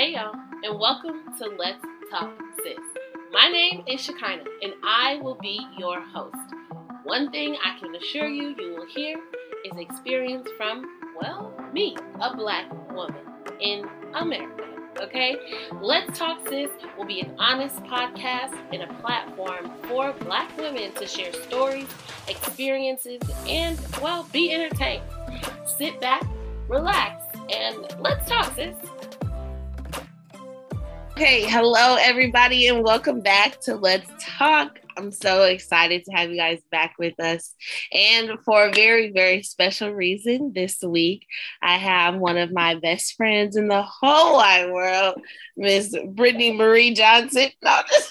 Hey y'all, and welcome to Let's Talk Sis. My name is Shekinah, and I will be your host. One thing I can assure you you will hear is experience from, well, me, a black woman in America. Okay? Let's Talk Sis will be an honest podcast and a platform for black women to share stories, experiences, and, well, be entertained. Sit back, relax, and let's talk, sis. Okay, hello everybody, and welcome back to Let's Talk. I'm so excited to have you guys back with us. And for a very, very special reason, this week I have one of my best friends in the whole wide world, Miss Brittany Marie Johnson. No, just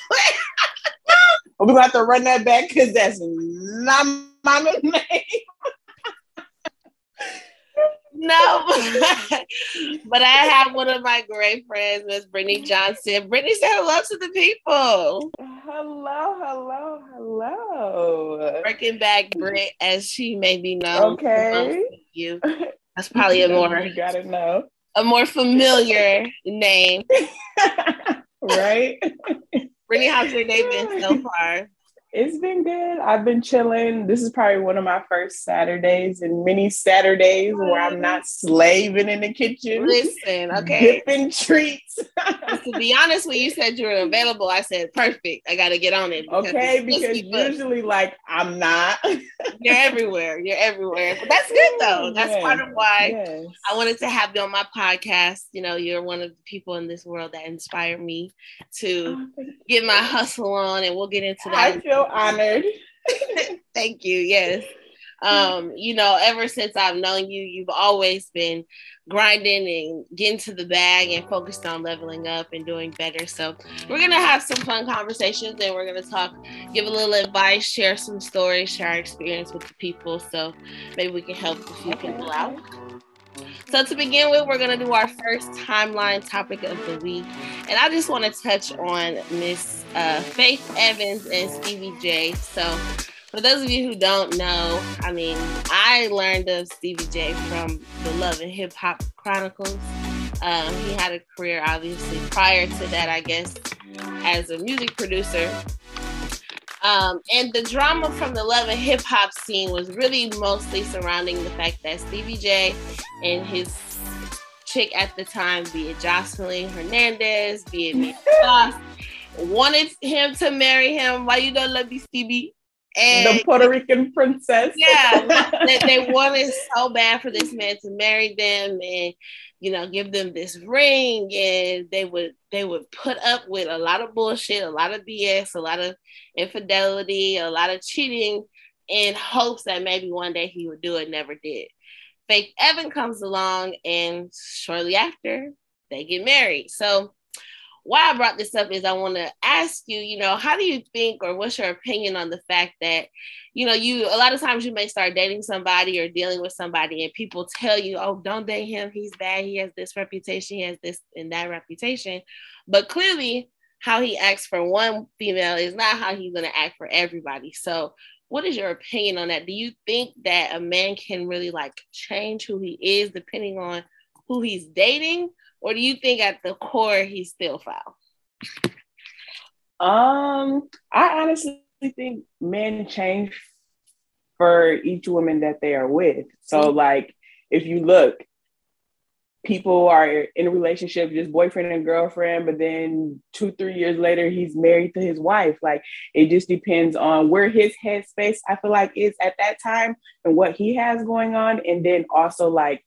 We're gonna have to run that back because that's not my name. No, but I have one of my great friends, Miss Brittany Johnson. Brittany, say hello to the people. Hello, hello, hello. Breaking back Brit, as she may be known. Okay. You. That's probably a more you gotta know a more familiar name, right? Brittany, how's your day been so far? It's been good. I've been chilling. This is probably one of my first Saturdays and many Saturdays where I'm not slaving in the kitchen. Listen, okay. Dipping treats. to be honest, when you said you were available, I said perfect. I got to get on it. Because okay, because usually, like, I'm not. You're everywhere. You're everywhere. But that's good though. That's yes, part of why yes. I wanted to have you on my podcast. You know, you're one of the people in this world that inspired me to oh, get my hustle on, and we'll get into that. Feel honored. Thank you. Yes. Um, you know, ever since I've known you, you've always been grinding and getting to the bag and focused on leveling up and doing better. So we're gonna have some fun conversations and we're gonna talk, give a little advice, share some stories, share our experience with the people. So maybe we can help a few people out. So to begin with, we're gonna do our first timeline topic of the week, and I just want to touch on Miss uh, Faith Evans and Stevie J. So for those of you who don't know, I mean, I learned of Stevie J from the Love and Hip Hop Chronicles. Um, he had a career, obviously, prior to that, I guess, as a music producer. Um, and the drama from the love and hip hop scene was really mostly surrounding the fact that Stevie J and his chick at the time, be it Joseline Hernandez, be it Faust, wanted him to marry him. Why you don't love me, Stevie? And the Puerto Rican princess. Yeah, they, they wanted so bad for this man to marry them, and you know, give them this ring and they would they would put up with a lot of bullshit, a lot of BS, a lot of infidelity, a lot of cheating in hopes that maybe one day he would do it, never did. Faith Evan comes along and shortly after they get married. So why I brought this up is I want to ask you, you know, how do you think or what's your opinion on the fact that, you know, you a lot of times you may start dating somebody or dealing with somebody and people tell you, oh, don't date him. He's bad. He has this reputation. He has this and that reputation. But clearly, how he acts for one female is not how he's going to act for everybody. So, what is your opinion on that? Do you think that a man can really like change who he is depending on who he's dating? Or do you think at the core he's still foul? Um, I honestly think men change for each woman that they are with. So, mm-hmm. like, if you look, people are in a relationship, just boyfriend and girlfriend, but then two, three years later, he's married to his wife. Like, it just depends on where his headspace, I feel like, is at that time and what he has going on. And then also, like,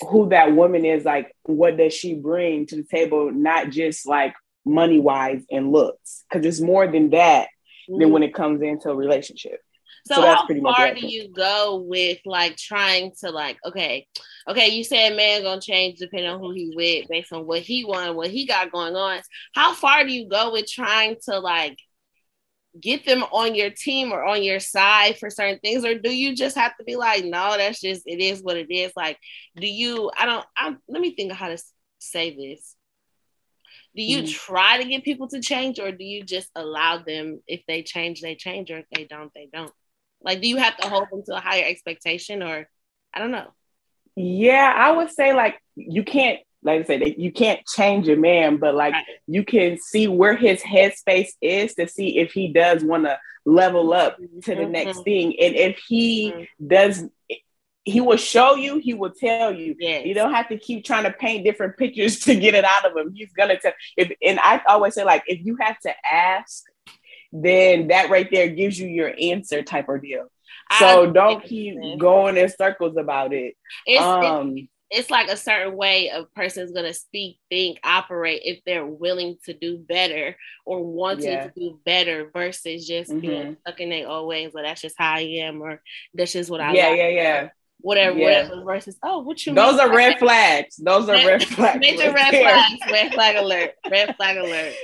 who that woman is like what does she bring to the table not just like money wise and looks because it's more than that mm. than when it comes into a relationship. So, so how far do you go with like trying to like okay okay you said man gonna change depending on who he with based on what he want what he got going on. How far do you go with trying to like get them on your team or on your side for certain things or do you just have to be like no that's just it is what it is. Like do you i don't i let me think of how to say this. Do you mm try to get people to change or do you just allow them if they change they change or if they don't they don't? Like do you have to hold them to a higher expectation or i don't know. Yeah i would say like you can't like I said, you can't change a man, but like right. you can see where his headspace is to see if he does want to level up to the mm-hmm. next thing. And if he mm-hmm. does, he will show you, he will tell you. Yes. You don't have to keep trying to paint different pictures to get it out of him. He's gonna tell if and I always say, like, if you have to ask, then that right there gives you your answer type of deal. So don't keep going in circles about it. It's, um, it's, it's like a certain way a person is gonna speak, think, operate if they're willing to do better or wanting yeah. to do better versus just mm-hmm. being stuck in their old ways. Well, that's just how I am, or that's just what I yeah, like. Yeah, yeah, Whatever, yeah. whatever. Versus, oh, what you? Those mean? are red flags. Those are red flags. Major red flags. Red flag alert. Red flag alert.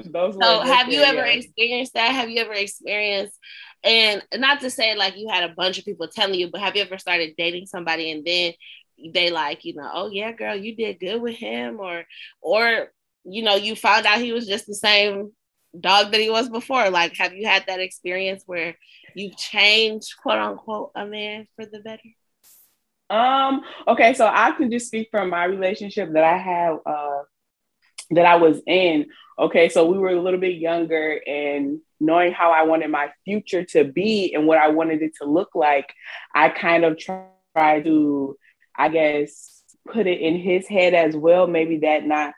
Those so, have you ever experienced that? Have you ever experienced and not to say like you had a bunch of people telling you, but have you ever started dating somebody and then they like, you know, oh yeah, girl, you did good with him, or or you know, you found out he was just the same dog that he was before. Like, have you had that experience where you've changed, quote unquote, a man for the better? Um, okay, so I can just speak from my relationship that I have uh that I was in. Okay, so we were a little bit younger and knowing how I wanted my future to be and what I wanted it to look like, I kind of tried to I guess, put it in his head as well. Maybe that not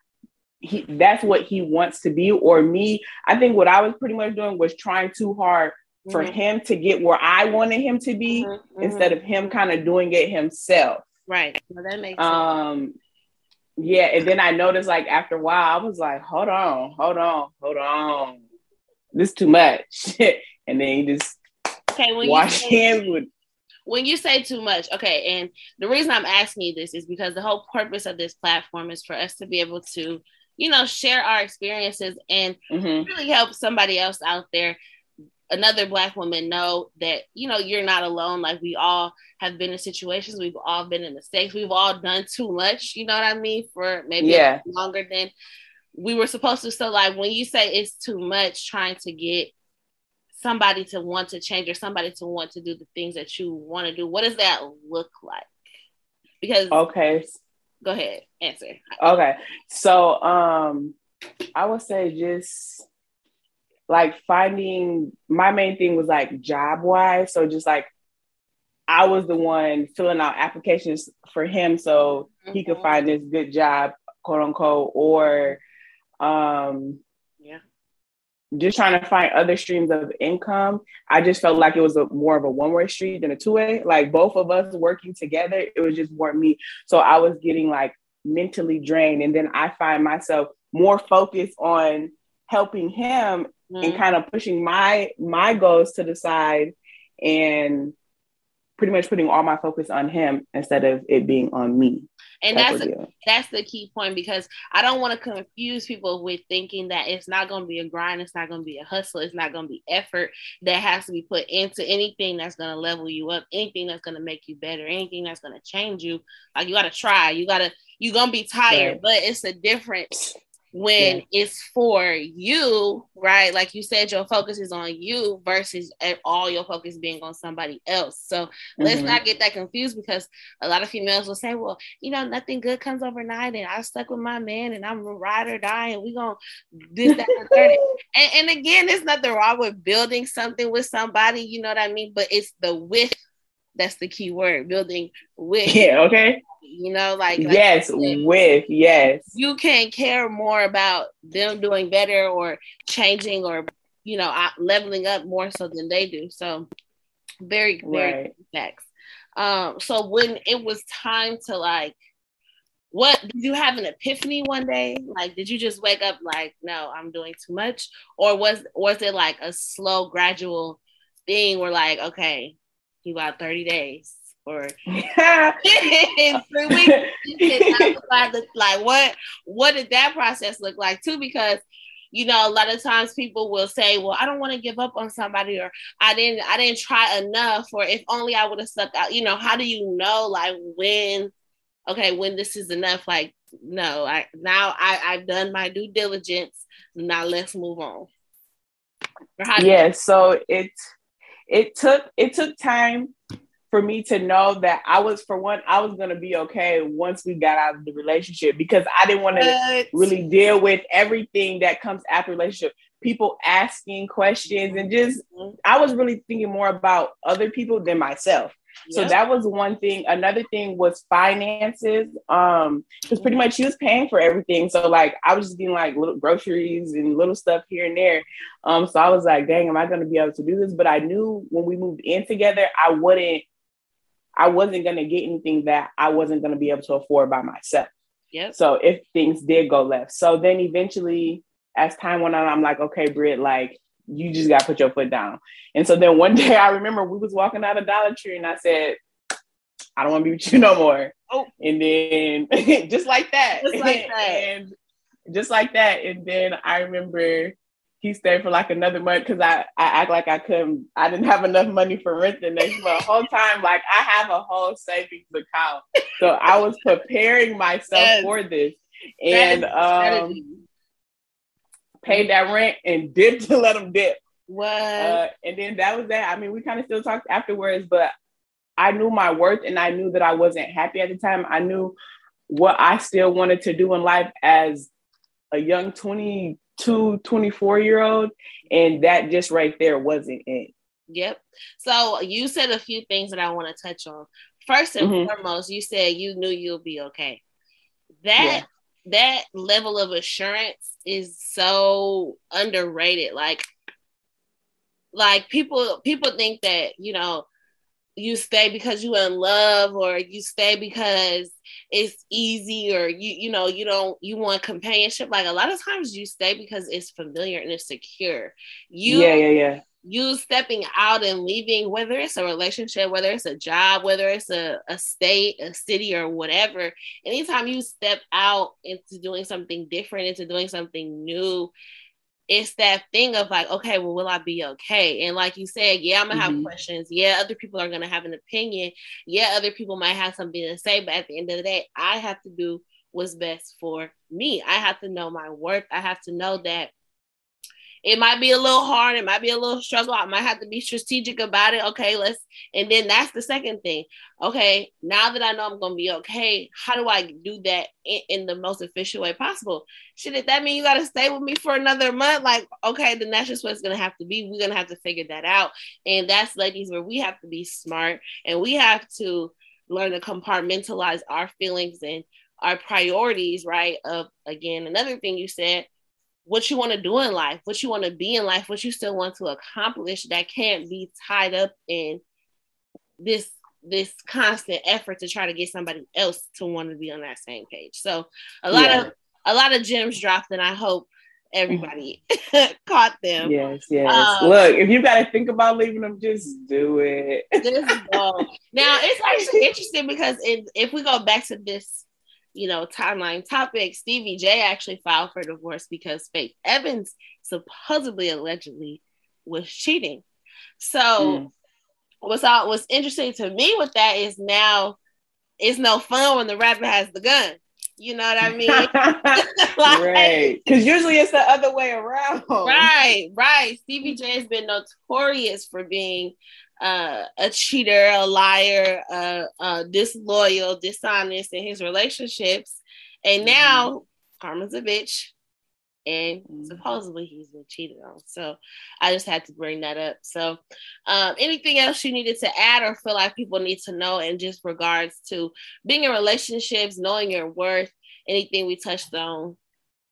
he that's what he wants to be or me. I think what I was pretty much doing was trying too hard for mm-hmm. him to get where I wanted him to be mm-hmm. mm-hmm. instead of him kind of doing it himself. Right. Well, that makes um, sense. Yeah, and then I noticed like after a while, I was like, hold on, hold on, hold on. This too much. and then he just okay, when wash hands with when you say too much, okay, and the reason I'm asking you this is because the whole purpose of this platform is for us to be able to, you know, share our experiences and mm-hmm. really help somebody else out there, another black woman know that, you know, you're not alone. Like we all have been in situations, we've all been in mistakes, we've all done too much, you know what I mean, for maybe yeah. longer than we were supposed to. So like when you say it's too much trying to get somebody to want to change or somebody to want to do the things that you want to do what does that look like because okay go ahead answer okay so um i would say just like finding my main thing was like job wise so just like i was the one filling out applications for him so mm-hmm. he could mm-hmm. find this good job quote unquote or um just trying to find other streams of income. I just felt like it was a more of a one way street than a two way. Like both of us working together, it was just more me. So I was getting like mentally drained. And then I find myself more focused on helping him mm-hmm. and kind of pushing my my goals to the side and pretty much putting all my focus on him instead of it being on me. And that's a, that's the key point because I don't want to confuse people with thinking that it's not going to be a grind, it's not going to be a hustle, it's not going to be effort that has to be put into anything that's going to level you up, anything that's going to make you better, anything that's going to change you. Like you got to try, you got to you're going to be tired, right. but it's a difference when yeah. it's for you, right? Like you said, your focus is on you versus all your focus being on somebody else. So mm-hmm. let's not get that confused because a lot of females will say, well, you know, nothing good comes overnight and I stuck with my man and I'm ride or die and we gonna this, that, and third. and, and again, there's nothing wrong with building something with somebody, you know what I mean? But it's the with that's the key word, building with. Yeah, okay you know, like, like yes, said, with yes, you can care more about them doing better or changing or you know leveling up more so than they do. So very very right. facts. Um, so when it was time to like, what did you have an epiphany one day? Like, did you just wake up like, no, I'm doing too much, or was was it like a slow, gradual thing where like, okay, you got 30 days or in three weeks. like what what did that process look like too? Because you know, a lot of times people will say, "Well, I don't want to give up on somebody," or "I didn't, I didn't try enough," or "If only I would have stuck out." You know, how do you know, like, when, okay, when this is enough? Like, no, I now I I've done my due diligence. Now let's move on. Yeah, so it it took it took time for me to know that I was, for one, I was gonna be okay once we got out of the relationship because I didn't want to really deal with everything that comes after relationship. People asking questions and just, mm-hmm. I was really thinking more about other people than myself. So that was one thing. Another thing was finances. Um, because pretty much she was paying for everything. So like I was just getting like little groceries and little stuff here and there. Um, so I was like, dang, am I gonna be able to do this? But I knew when we moved in together, I wouldn't, I wasn't gonna get anything that I wasn't gonna be able to afford by myself. Yeah. So if things did go left. So then eventually as time went on, I'm like, okay, Britt, like you just got to put your foot down. And so then one day I remember we was walking out of Dollar Tree and I said, I don't want to be with you no more. Oh. And then just like that. Just like that. and just like that. And then I remember he stayed for like another month because I, I act like I couldn't, I didn't have enough money for rent the next month. whole time, like I have a whole savings account. So I was preparing myself yes. for this. And um, paid that rent and dipped to let them dip. What? Uh, and then that was that. I mean, we kind of still talked afterwards, but I knew my worth and I knew that I wasn't happy at the time. I knew what I still wanted to do in life as a young 22, 24 year old. And that just right there wasn't it. Yep. So you said a few things that I want to touch on. First and mm-hmm. foremost, you said you knew you'll be okay. That yeah. That level of assurance is so underrated. Like, like people people think that you know you stay because you're in love or you stay because it's easy or you you know you don't you want companionship. Like a lot of times you stay because it's familiar and it's secure. You yeah yeah yeah you stepping out and leaving, whether it's a relationship, whether it's a job, whether it's a, a state, a city, or whatever, anytime you step out into doing something different, into doing something new, it's that thing of like, okay, well, will I be okay? And like you said, yeah, I'm gonna mm-hmm. have questions. Yeah, other people are gonna have an opinion. Yeah, other people might have something to say, but at the end of the day, I have to do what's best for me. I have to know my worth. I have to know that it might be a little hard. It might be a little struggle. I might have to be strategic about it. Okay, let's. And then that's the second thing. Okay, now that I know I'm to be okay, how do I do that in, in the most efficient way possible? Should that mean you got to stay with me for another month? Like, okay, then that's just what it's going to have to be. We're to have to figure that out. And that's, ladies, where we have to be smart and we have to learn to compartmentalize our feelings and our priorities, right? Of again, another thing you said what you want to do in life, what you want to be in life, what you still want to accomplish that can't be tied up in this this constant effort to try to get somebody else to want to be on that same page. So a lot yeah. of a lot of gems dropped and I hope everybody caught them. Yes, yes. Um, Look, if you got to think about leaving them, just do it. just go. Now it's actually interesting because if we go back to this you know, timeline topic, Stevie J actually filed for divorce because Faith Evans supposedly allegedly was cheating. So mm. what's all what's interesting to me with that is now it's no fun when the rapper has the gun. You know what I mean? like, right. Because usually it's the other way around. Right, right. Stevie J has been notorious for being uh, a cheater, a liar, uh, uh, disloyal, dishonest in his relationships. And mm-hmm. now mm-hmm. Karma's a bitch. And mm-hmm. supposedly he's been cheated on. So I just had to bring that up. So, um, anything else you needed to add or feel like people need to know in just regards to being in relationships, knowing your worth, anything we touched on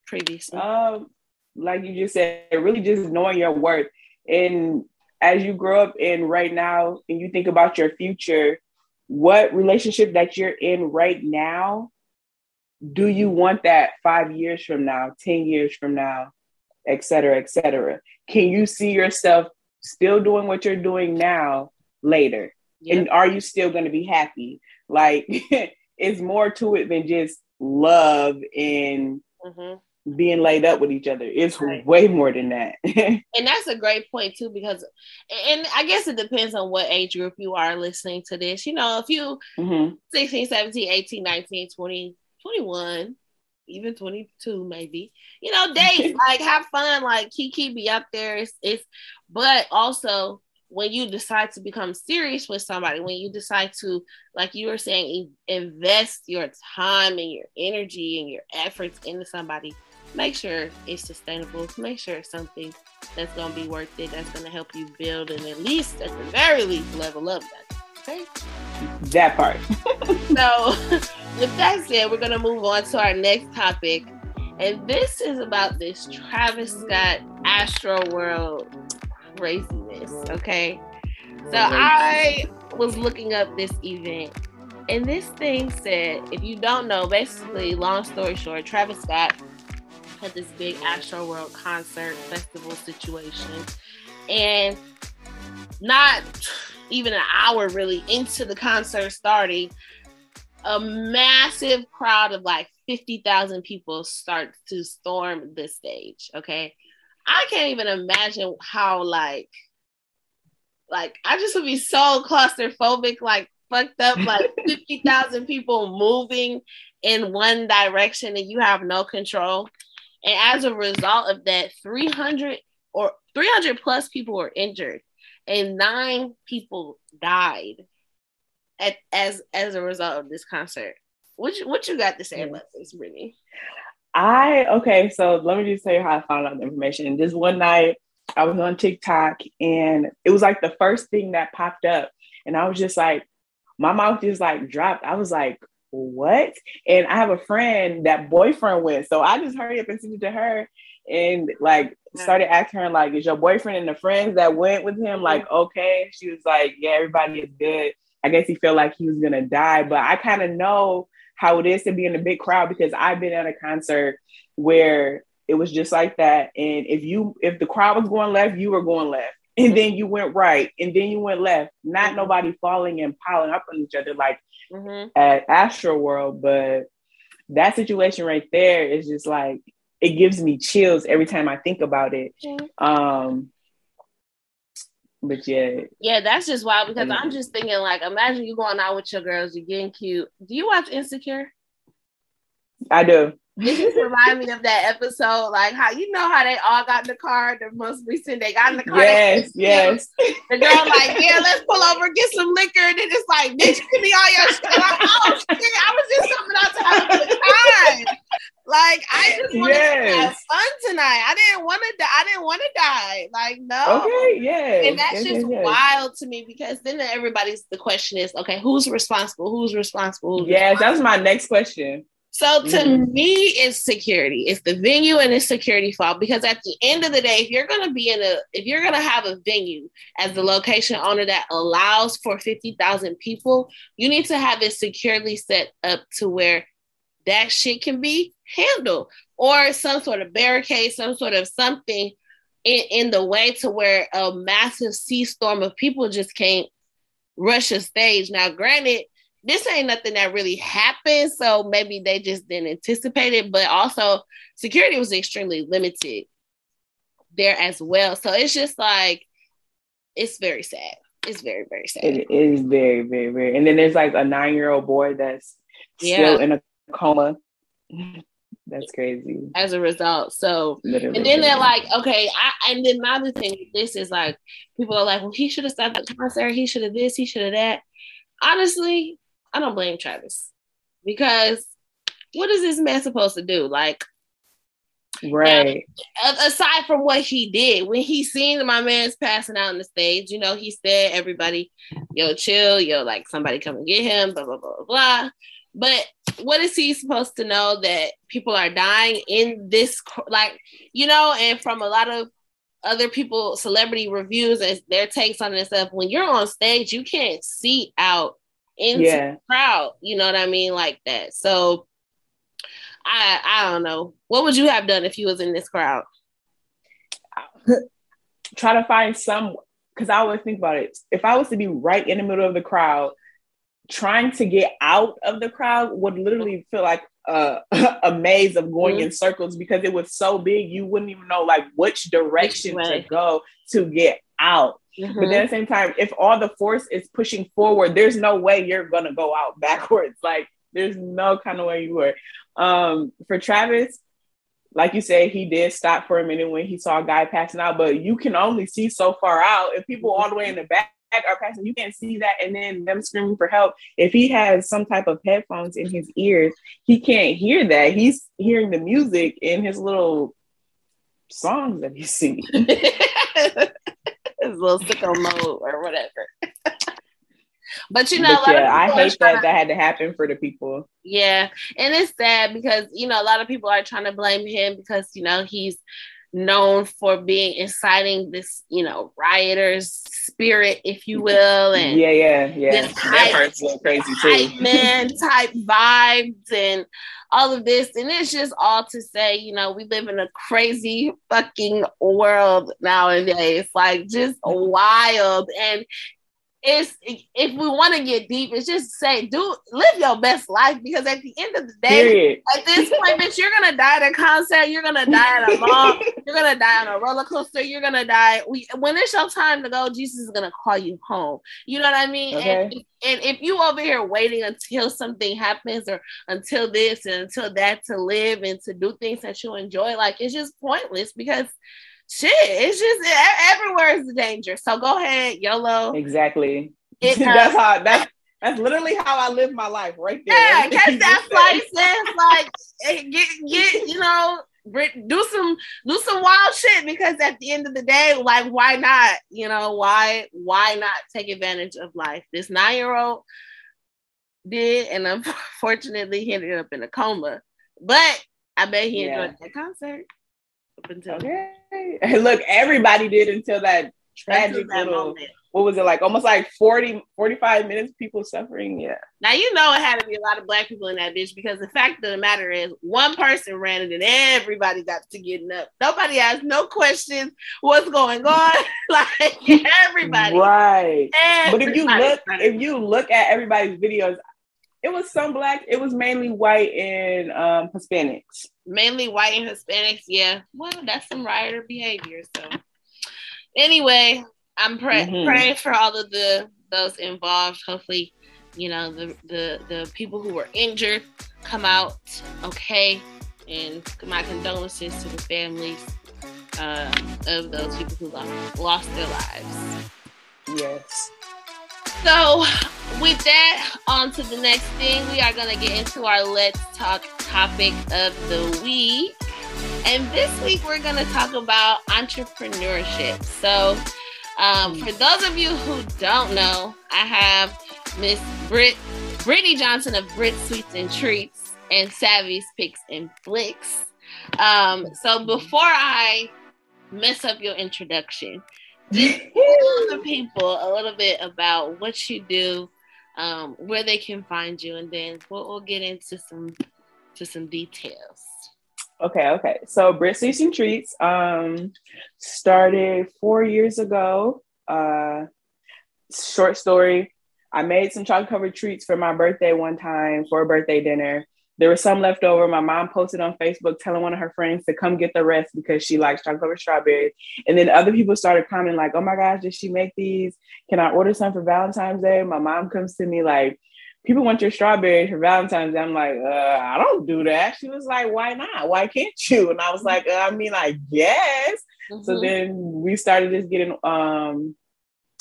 previously? Um, like you just said, really just knowing your worth. And as you grow up in right now and you think about your future, what relationship that you're in right now, do you want that five years from now, 10 years from now, et cetera, et cetera? Can you see yourself still doing what you're doing now later? Yep. And are you still going to be happy? Like, it's more to it than just love and mm-hmm being laid up with each other. It's right. way more than that. and that's a great point too, because and I guess it depends on what age group you are listening to this. You know, if you mm-hmm. 16, 17, 18, 19, 20, 21, even 22 maybe, you know, date, like have fun, like Kiki be up there. It's, it's but also when you decide to become serious with somebody, when you decide to, like you were saying, invest your time and your energy and your efforts into somebody, make sure it's sustainable. Make sure it's something that's going to be worth it, that's going to help you build and at least, at the very least, level up that. Okay? That part. so, with that said, we're going to move on to our next topic. And this is about this Travis Scott Astro World craziness. Okay. So I was looking up this event, and this thing said, if you don't know, basically, long story short, Travis Scott had this big Astroworld concert festival situation, and not even an hour really into the concert starting, a massive crowd of like 50,000 people start to storm the stage. Okay. I can't even imagine how like like I just would be so claustrophobic, like fucked up, like 50,000 people moving in one direction and you have no control. And as a result of that, 300 or 300 plus people were injured and nine people died at, as as a result of this concert. What you, what you got to say about this, Brittany? I okay, so let me just tell you how I found out the information. This one night I was on TikTok and it was like the first thing that popped up. And I was just like, my mouth just like dropped. I was like, what? And I have a friend that boyfriend went. So I just hurry up and sent it to her and like started asking her, like, is your boyfriend and the friends that went with him like okay? She was like, Yeah, everybody is good. I guess he felt like he was gonna die, but I kind of know how it is to be in a big crowd because I've been at a concert where it was just like that. And if you if the crowd was going left, you were going left. And then you went right, and then you went left. Not mm-hmm. nobody falling and piling up on each other like mm-hmm. at Astroworld, but that situation right there is just like it gives me chills every time I think about it. Mm-hmm. Um, but yeah. Yeah, that's just wild because I'm just thinking like imagine you going out with your girls, you're getting cute. Do you watch Insecure? I do. It just remind me of that episode, like how you know how they all got in the car. The most recent, they got in the car. Yes, yes. The girl like, yeah, let's pull over, get some liquor, and then it's like, bitch, give me all your shit. Like, oh shit, I was just coming out to have a good time. Like I just wanted yes. to have fun tonight. I didn't want to die. I didn't want to die. Like no. Okay. Yeah. And that's yes, just yes, wild to me because then everybody's the question is okay, who's responsible? Who's responsible? Who's yes, that's my next question. So to mm-hmm. me, it's security. It's the venue and it's security fault because at the end of the day, if you're gonna be in a, if you're gonna have a venue as the location owner that allows for fifty thousand people, you need to have it securely set up to where that shit can be handled or some sort of barricade, some sort of something in, in the way to where a massive sea storm of people just can't rush a stage. Now, granted, this ain't nothing that really happened, so maybe they just didn't anticipate it, but also security was extremely limited there as well. So it's just like it's very sad. It's very, very sad. It is very, very, very. And then there's like a nine year old boy that's yeah. still in a coma. That's crazy. As a result. So Literally and then they're like, okay, I and then my other thing, this is like people are like, well, he should have stopped the concert, he should have this, he should have that. Honestly, I don't blame Travis because what is this man supposed to do? Like, right. Now, aside from what he did, when he seen my man's passing out on the stage, you know, he said, everybody, yo, chill, yo, like somebody come and get him, blah, blah, blah, blah. But what is he supposed to know that people are dying in this, like, you know, and from a lot of other people, celebrity reviews and their takes on this stuff, when you're on stage, you can't see out into yeah. the crowd. You know what I mean? Like that. So I I don't know. What would you have done if you was in this crowd? Try to find some because I always think about it. If I was to be right in the middle of the crowd, trying to get out of the crowd would literally feel like a, a maze of going mm-hmm. in circles because it was so big you wouldn't even know like which direction which to go to get out. Mm-hmm. But then at the same time, if all the force is pushing forward, there's no way you're gonna go out backwards. Like there's no kind of way you were. Um, for Travis, like you said, he did stop for a minute when he saw a guy passing out, but you can only see so far out. If people all the way in the back are passing, you can't see that, and then them screaming for help. If he has some type of headphones in his ears, he can't hear that. He's hearing the music in his little songs that he's singing. his little sicko mode or whatever. But you know, but yeah, I hate that that had to happen for the people. Yeah, and it's sad because you know a lot of people are trying to blame him because you know he's known for being inciting this you know rioters spirit, if you will, and yeah, yeah, yeah. This that part's a little crazy too. man type vibes and all of this, and it's just all to say, you know, we live in a crazy fucking world nowadays, like just wild, and it's if we want to get deep, it's just say, do live your best life because at the end of the day, Period. at this point, bitch, you're gonna die at a concert, you're gonna die at a mall, you're gonna die on a roller coaster, you're gonna die. We when it's your time to go, Jesus is gonna call you home. You know what I mean? Okay. And, and if you over here waiting until something happens or until this and until that to live and to do things that you enjoy, like it's just pointless because shit, it's just everywhere is the danger. So go ahead, YOLO. Exactly. It, that's how that's that's literally how I live my life right there. Yeah, catch that license, like eh, get get you know do some do some wild shit because at the end of the day, like why not? You know why why not take advantage of life? This nine year old did, and unfortunately he ended up in a coma. But I bet he enjoyed yeah. that concert up until okay. And look, everybody did until that tragic until that little. Moment. What was it like? Almost like 40, 45 minutes, people suffering. Yeah. Now you know it had to be a lot of black people in that bitch because the fact of the matter is, one person ran it and everybody got to getting up. Nobody asked no questions. What's going on? like everybody. Right. Everybody but if you look, if you look at everybody's videos, it was some black. It was mainly white and um, Hispanics. Mainly white and Hispanics. Yeah. Well, that's some rioter behavior. So, anyway, I'm pray- mm-hmm. praying for all of the those involved. Hopefully, you know the the the people who were injured come out okay, and my condolences to the families uh, of those people who lost, lost their lives. Yes. So, with that, on to the next thing. We are going to get into our Let's Talk topic of the week. And this week, we're going to talk about entrepreneurship. So, um, for those of you who don't know, I have Miss Brit Brittany Johnson of Brit Sweets and Treats and Savvy's Picks and Flicks. Um, so before I mess up your introduction, tell the people a little bit about what you do, um, where they can find you, and then we'll, we'll get into some to some details. Okay, okay. So Brit and Treats um, started four years ago. Uh, short story. I made some chocolate covered treats for my birthday one time for a birthday dinner. There was some left over. My mom posted on Facebook telling one of her friends to come get the rest because she likes chocolate covered strawberries. And then other people started commenting like, "Oh my gosh, did she make these? Can I order some for Valentine's Day?" My mom comes to me like, "People want your strawberries for Valentine's Day." I'm like, uh, "I don't do that." She was like, "Why not? Why can't you?" And I was like, uh, "I mean, I guess." Mm-hmm. So then we started just getting um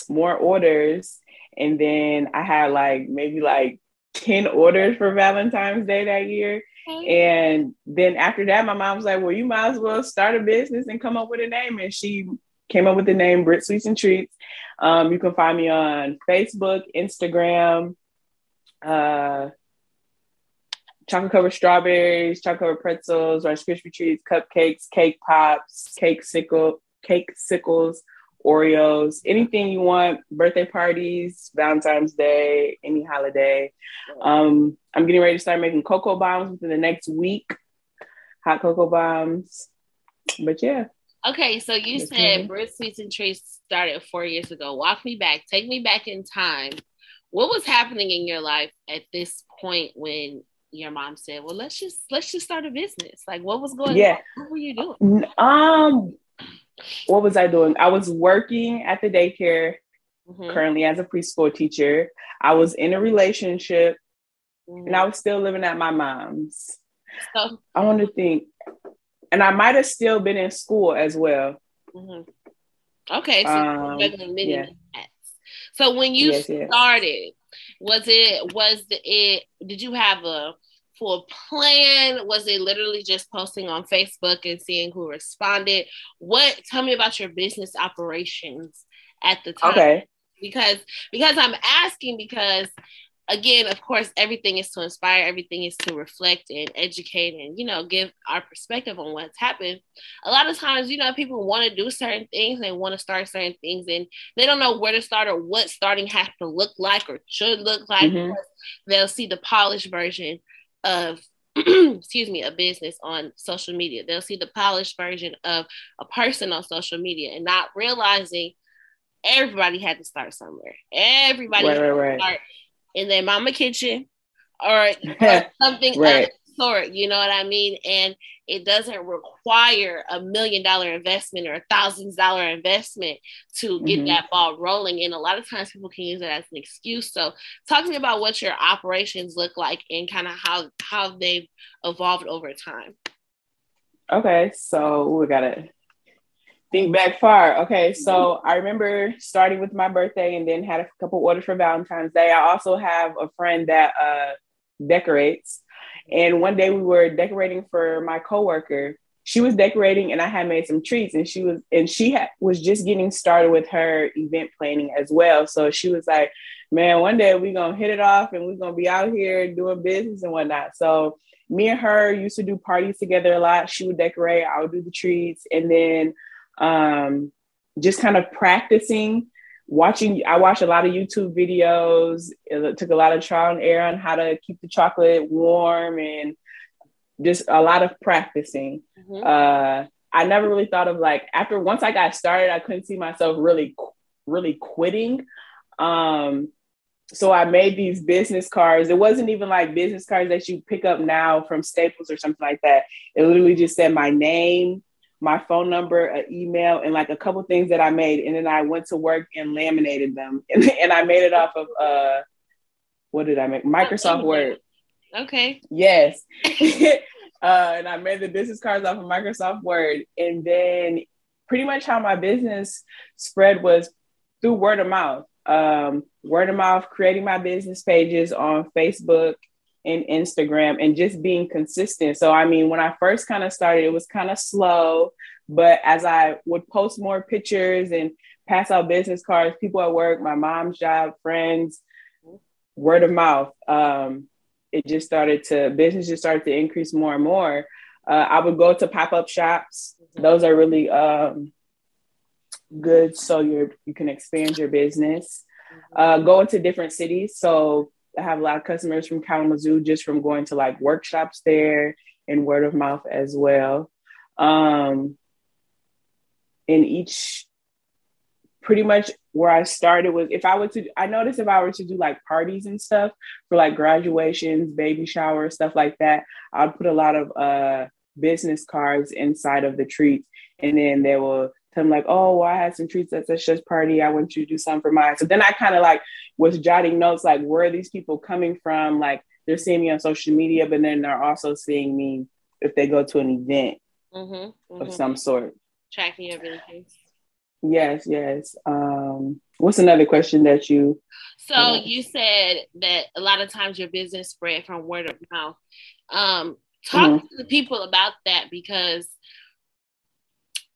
more orders, and then I had like maybe like 10 orders for Valentine's Day that year. And then after that, my mom was like, Well, you might as well start a business and come up with a name. And she came up with the name Brit Sweets and Treats. Um, you can find me on Facebook, Instagram, uh, chocolate covered strawberries, chocolate covered pretzels, Rice Krispie treats, cupcakes, cake pops, cake sickle, cake sickles, Oreos, anything you want, birthday parties, Valentine's Day, any holiday. Um, I'm getting ready to start making cocoa bombs within the next week. Hot cocoa bombs. But yeah. Okay, so you said mm-hmm. Brit Sweets and Treats started four years ago. Walk me back, take me back in time. What was happening in your life at this point when your mom said, "Well, let's just let's just start a business"? Like, what was going yeah. on? What were you doing? Um, what was I doing? I was working at the daycare mm-hmm. currently as a preschool teacher. I was in a relationship mm-hmm. and I was still living at my mom's. So, I want to think. and I might have still been in school as well. Mm-hmm. Okay, so um, many yeah. So when you yes, started, yes. was it was the, it? Did you have a full plan? Was it literally just posting on Facebook and seeing who responded? What? Tell me about your business operations at the time. Okay. Because because I'm asking because again, of course, everything is to inspire, everything is to reflect and educate and, you know, give our perspective on what's happened. A lot of times, you know, people want to do certain things, they want to start certain things, and they don't know where to start or what starting has to look like or should look like. Mm-hmm. They'll see the polished version of excuse me, a business on social media. They'll see the polished version of a person on social media and not realizing everybody had to start somewhere. Everybody right, right, right. start in their mama kitchen or, or something right. Sort. You know what I mean? And it doesn't require a million dollar investment or a thousands dollar investment to get mm-hmm. that ball rolling. And a lot of times people can use it as an excuse. So talk to me about what your operations look like and kind of how how they've evolved over time. Okay, so we got it think back far. Okay, so I remember starting with my birthday and then had a couple orders for Valentine's Day. I also have a friend that uh, decorates, and one day we were decorating for my coworker. She was decorating, and I had made some treats, and she was and she had, was just getting started with her event planning as well. So she was like, "Man, one day we're gonna hit it off, and we're gonna be out here doing business and whatnot." So me and her used to do parties together a lot. She would decorate, I would do the treats, and then um, just kind of practicing watching i watched a lot of youtube videos. It took a lot of trial and error on how to keep the chocolate warm and just a lot of practicing. Mm-hmm. uh, i never really thought of like after once i got started i couldn't see myself really really quitting. Um, so i made these business cards. It wasn't even like business cards that you pick up now from staples or something like that. It literally just said my name my phone number, an email, and like a couple things that I made. And then I went to work and laminated them. And, and I made it off of uh what did I make? Microsoft Word. Okay. Yes. uh, and I made the business cards off of Microsoft Word. And then pretty much how my business spread was through word of mouth. Um, word of mouth, creating my business pages on Facebook and Instagram and just being consistent. So, I mean, when I first kind of started, it was kind of slow, but as I would post more pictures and pass out business cards, people at work, my mom's job, friends, word of mouth, um, it just started to, business just started to increase more and more. Uh, I would go to pop up shops. Those are really um, good so you you can expand your business. Uh, go into different cities. So I have a lot of customers from Kalamazoo just from going to like workshops there and word of mouth as well. Um, in each, pretty much where I started was if I were to, I noticed if I were to do like parties and stuff for like graduations, baby showers, stuff like that, I'd put a lot of uh, business cards inside of the treats, and then they will him like, oh, well, I had some treats at such such party. I want you to do something for mine. So then I kind of like was jotting notes like, where are these people coming from? Like they're seeing me on social media, but then they're also seeing me if they go to an event mm-hmm, mm-hmm. of some sort. Tracking everything. Yes, yes. Um, what's another question that you? So you said that a lot of times your business spread from word of mouth. Um, talk mm-hmm. to the people about that because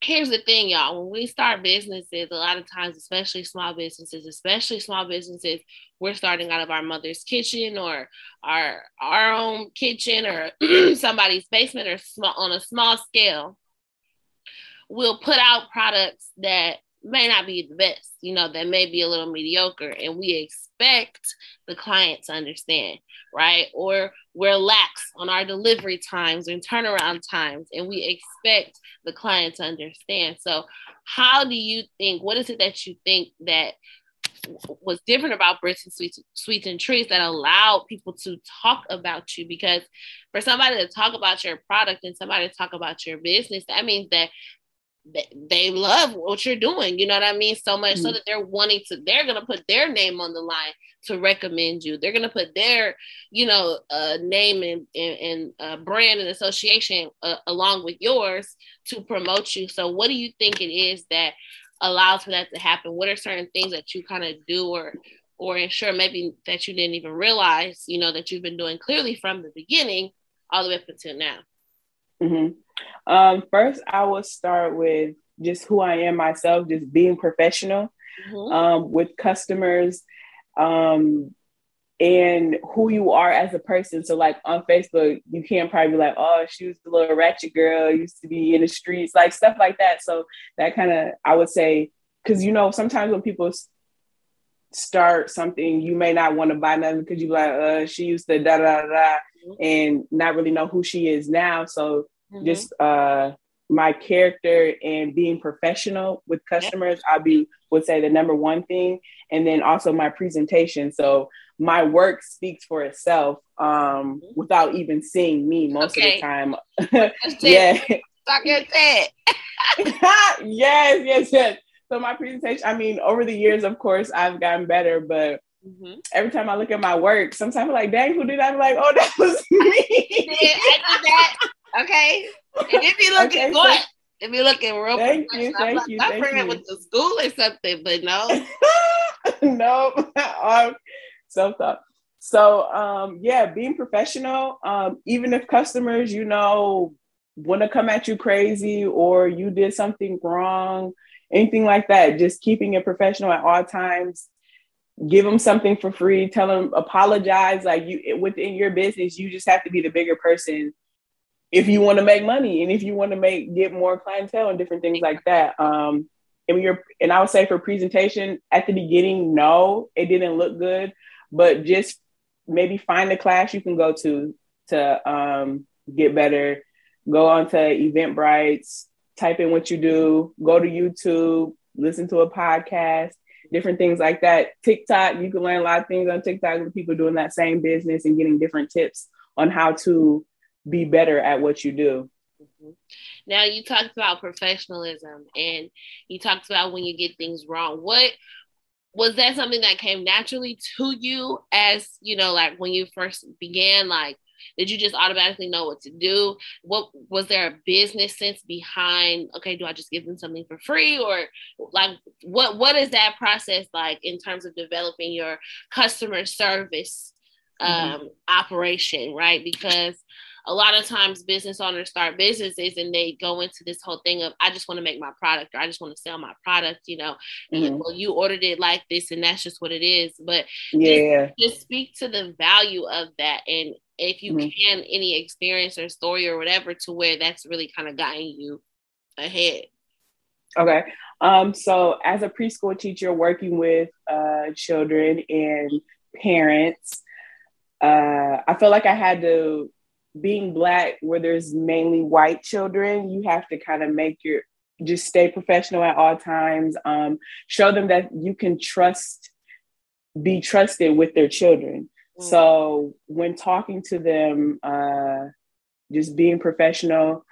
here's the thing, y'all. When we start businesses, a lot of times, especially small businesses, especially small businesses, we're starting out of our mother's kitchen or our our own kitchen or somebody's basement or small on a small scale. We'll put out products that may not be the best, you know, that may be a little mediocre, and we expect the client to understand, right? Or we're lax on our delivery times and turnaround times, and we expect the client to understand. So, how do you think? What is it that you think that was different about Brits and Sweets, Sweets and Treats that allowed people to talk about you? Because for somebody to talk about your product and somebody to talk about your business, that means that they love what you're doing. You know what I mean? So much mm-hmm. so that they're wanting to, they're going to put their name on the line to recommend you. They're going to put their, you know, uh, name and, and, and uh, brand and association uh, along with yours to promote you. So, what do you think it is that allows for that to happen? What are certain things that you kind of do or, or ensure maybe that you didn't even realize, you know, that you've been doing clearly from the beginning all the way up until now? Mm-hmm. Um, first, I will start with just who I am myself, just being professional mm-hmm. um, with customers um, and who you are as a person. So, like on Facebook, you can't probably be like, oh, she was a little ratchet girl, used to be in the streets, like stuff like that. So, that kind of, I would say, because you know, sometimes when people start something, you may not want to buy nothing because you like, uh, she used to da da da, mm-hmm. and not really know who she is now. So mm-hmm. just uh my character and being professional with customers, I be would say the number one thing, and then also my presentation. So my work speaks for itself um, mm-hmm. without even seeing me most okay. of the time. yeah, talk your yes, yes, yes. So my presentation, I mean, over the years, of course, I've gotten better, but Mm-hmm. Every time I look at my work, sometimes I'm like, dang, who did that? I'm like, oh, that was me. I did that. Okay. And if you looking okay, good, so, if you're looking real thank you, thank like, you, I'm thank you. with the school or something, but no. no, um, self thought. So um, yeah, being professional, um, even if customers, you know, want to come at you crazy or you did something wrong, anything like that, just keeping it professional at all times. Give them something for free. Tell them apologize. Like you within your business, you just have to be the bigger person if you want to make money and if you want to make get more clientele and different things like that. Um, and you're and I would say for presentation at the beginning, no, it didn't look good, but just maybe find a class you can go to to um, get better. Go on to Eventbrite, type in what you do, go to YouTube, listen to a podcast, different things like that. TikTok, you can learn a lot of things on TikTok with people doing that same business and getting different tips on how to be better at what you do. Mm-hmm. Now you talked about professionalism and you talked about when you get things wrong. What was that something that came naturally to you as you know, like when you first began? Like, did you just automatically know what to do? What was there a business sense behind? Okay, do I just give them something for free, or like what what is that process like in terms of developing your customer service mm-hmm. um, mm-hmm. operation, right? Because a lot of times business owners start businesses and they go into this whole thing of I just want to make my product or I just want to sell my product, you know. Mm-hmm. And, well, you ordered it like this and that's just what it is. But yeah, just, just speak to the value of that and if you mm-hmm. can any experience or story or whatever to where that's really kind of gotten you ahead. Okay. Um, so as a preschool teacher working with uh, children and parents, uh, I feel like I had to being black where there's mainly white children you have to kind of make your just stay professional at all times um, show them that you can trust be trusted with their children mm. so when talking to them uh, just being professional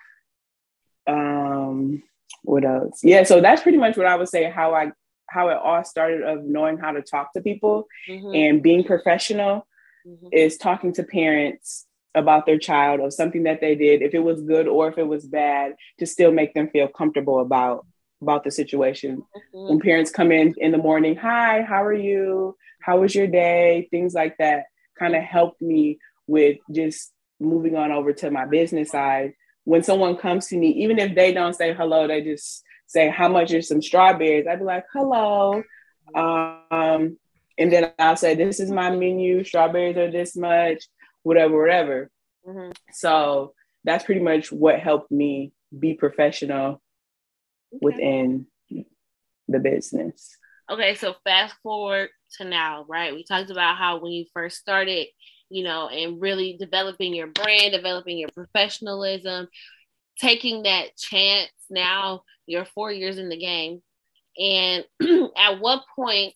um, what else yeah so that's pretty much what i would say how i how it all started of knowing how to talk to people mm-hmm. and being professional mm-hmm. is talking to parents about their child of something that they did, if it was good or if it was bad, to still make them feel comfortable about about the situation. Mm-hmm. When parents come in in the morning, hi, how are you? How was your day? Things like that kind of helped me with just moving on over to my business side. When someone comes to me, even if they don't say hello, they just say, How much is some strawberries? I'd be like, Hello. Um, and then I'll say, This is my menu. Strawberries are this much whatever, whatever. Mm-hmm. So that's pretty much what helped me be professional okay. within the business. Okay, so fast forward to now, right? We talked about how when you first started, you know, and really developing your brand, developing your professionalism, taking that chance. Now you're four years in the game. And at what point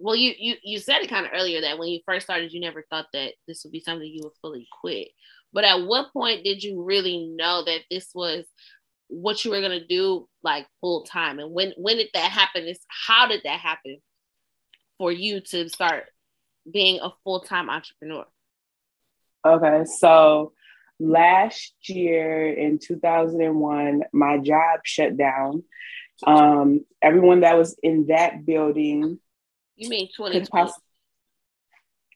well you you you said it kind of earlier that when you first started you never thought that this would be something you would fully quit. But at what point did you really know that this was what you were gonna do like full time? And when when did that happen? Is how did that happen for you to start being a full-time entrepreneur? Okay so last year in 2001 my job shut down. Um everyone that was in that building you mean 2020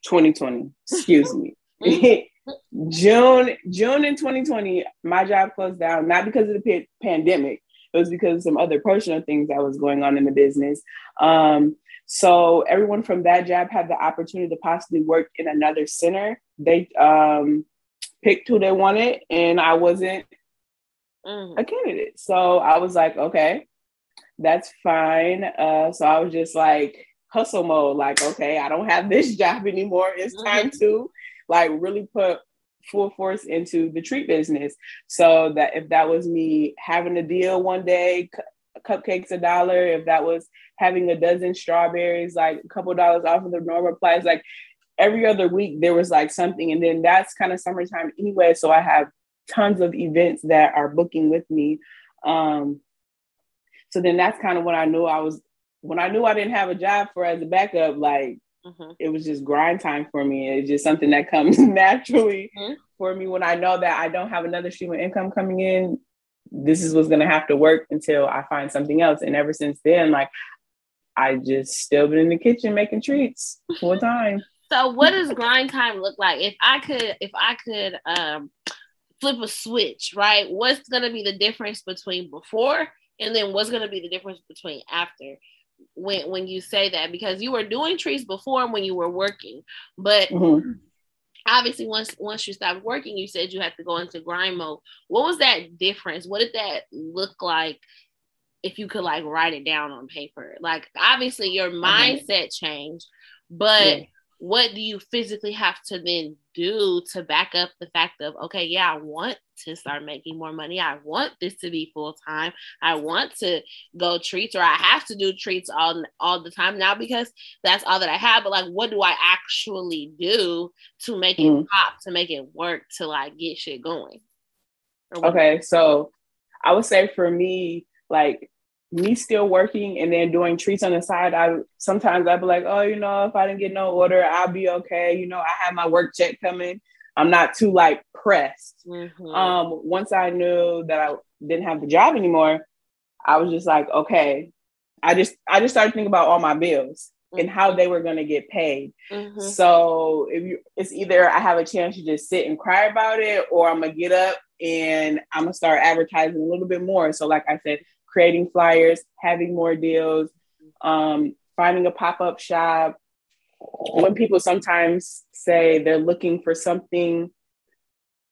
2020 excuse me. June June in 2020, my job closed down not because of the p- pandemic. It was because of some other personal things that was going on in the business. Um, so everyone from that job had the opportunity to possibly work in another center. They um, picked who they wanted, and I wasn't mm. a candidate. So I was like, okay, that's fine. Uh, so I was just like hustle mode, like, okay, I don't have this job anymore. It's time mm-hmm. to like really put full force into the treat business. So that if that was me having a deal one day, cu- cupcakes a dollar, if that was having a dozen strawberries, like a couple dollars off of the normal price, like every other week there was like something. And then that's kind of summertime anyway. So I have tons of events that are booking with me. Um, so then that's kind of when I knew I was when I knew I didn't have a job for as a backup, like Mm-hmm. It was just grind time for me. It's just something that comes naturally mm-hmm. for me when I know that I don't have another stream of income coming in. This is what's going to have to work until I find something else. And ever since then, like I just still been in the kitchen making treats full time. so, what does grind time look like? If I could, if I could um, flip a switch, right? What's going to be the difference between before and then what's going to be the difference between after? When when you say that because you were doing trees before when you were working, but mm-hmm. obviously once once you stopped working, you said you had to go into grind mode. What was that difference? What did that look like? If you could like write it down on paper, like obviously your mm-hmm. mindset changed, but yeah what do you physically have to then do to back up the fact of okay yeah i want to start making more money. I want this to be full time i want to go treats or i have to do treats all all the time now because that's all that i have. But like what do i actually do to make it mm. pop to make it work to like get shit going? Okay so i would say for me like me still working and then doing treats on the side, I sometimes I'd be like, oh, you know, if I didn't get no order, I'll be okay. You know, I have my work check coming. I'm not too like pressed. Mm-hmm. Um, once I knew that I didn't have the job anymore, I was just like, okay. I just I just started thinking about all my bills mm-hmm. and how they were going to get paid. Mm-hmm. So if you, it's either I have a chance to just sit and cry about it, or I'm gonna get up and I'm gonna start advertising a little bit more. So, like I said, creating flyers, having more deals, um, finding a pop up shop. When people sometimes say they're looking for something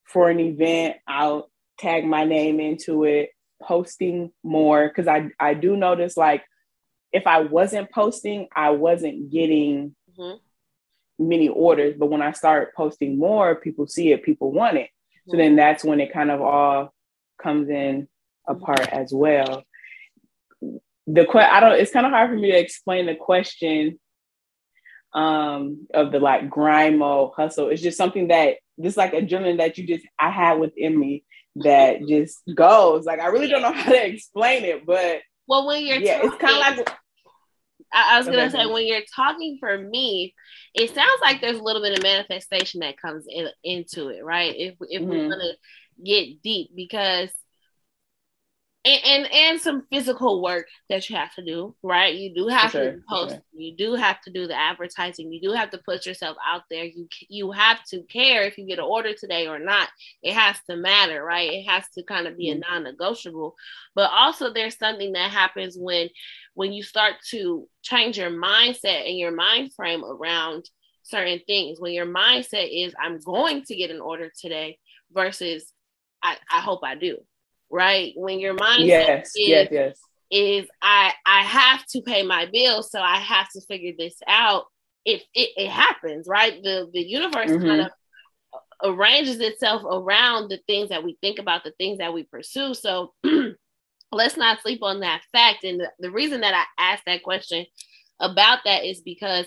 for an event, I'll tag my name into it, posting more because I, I do notice like if I wasn't posting, I wasn't getting mm-hmm. many orders. But when I start posting more, people see it, people want it. Mm-hmm. So then that's when it kind of all comes in apart as well. The que- I don't. It's kind of hard for me to explain the question um, of the like grind mode hustle. It's just something that just like adrenaline that you just I had within me that just goes. Like I really don't know how to explain it, but well, when you're yeah, talking, it's kind of like. I, I was gonna say when you're talking for me, it sounds like there's a little bit of manifestation that comes in, into it, right? If if mm-hmm. we're gonna get deep, because and, and, and some physical work that you have to do, right? You do have sure, to post, sure. you do have to do the advertising, you do have to put yourself out there. You you have to care if you get an order today or not. It has to matter, right? It has to kind of be mm-hmm. a non-negotiable. But also, there's something that happens when when you start to change your mindset and your mind frame around certain things. When your mindset is, "I'm going to get an order today," versus I, I hope I do right? When your mind yes, is, yes, yes. is I I have to pay my bills, so I have to figure this out. It it, it happens, right? The the universe mm-hmm. kind of arranges itself around the things that we think about, the things that we pursue. So let's not sleep on that fact. And the, the reason that I asked that question about that is because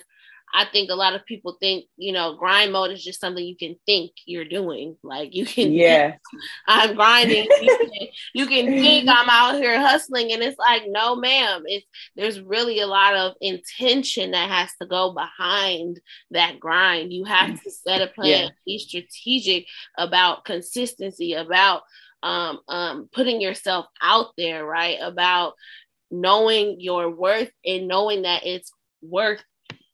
I think a lot of people think, you know, grind mode is just something you can think you're doing. Like you can, yeah, I'm grinding. you, can, you can think I'm out here hustling, and it's like, no, ma'am. It's there's really a lot of intention that has to go behind that grind. You have to set a plan, yeah. be strategic about consistency, about um, um, putting yourself out there, right? About knowing your worth and knowing that it's worth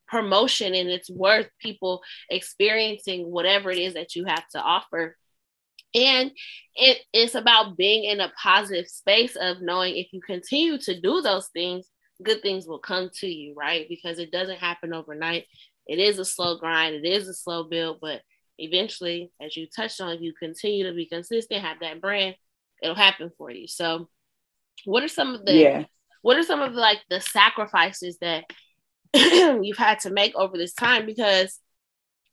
promotion and it's worth people experiencing whatever it is that you have to offer. And it, it's about being in a positive space of knowing if you continue to do those things good things will come to you right? Because it doesn't happen overnight. It is a slow grind. It is a slow build. But eventually as you touched on if you continue to be consistent have that brand it'll happen for you. So what are some of the yeah. what are some of the, like the sacrifices that you've had to make over this time because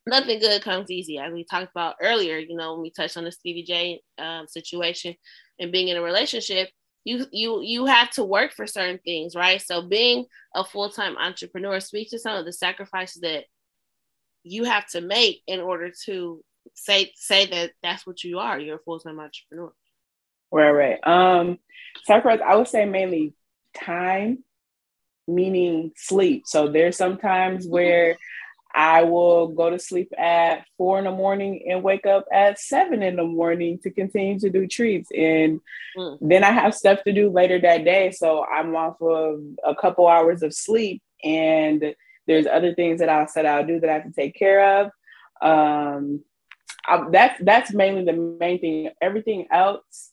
nothing good comes easy. As we talked about earlier, you know, when we touched on the Stevie J um, situation and being in a relationship, you you you have to work for certain things, right? So being a full time entrepreneur speaks to some of the sacrifices that you have to make in order to say say that that's what you are. You're a full time entrepreneur. Right, right. Um, sacrifice. I would say mainly time meaning sleep. So there's sometimes where I will go to sleep at four in the morning and wake up at seven in the morning to continue to do treats. And mm. then I have stuff to do later that day. So I'm off of a couple hours of sleep. And there's other things that I'll set I'll do that I have to take care of. Um, I, that's that's mainly the main thing. Everything else,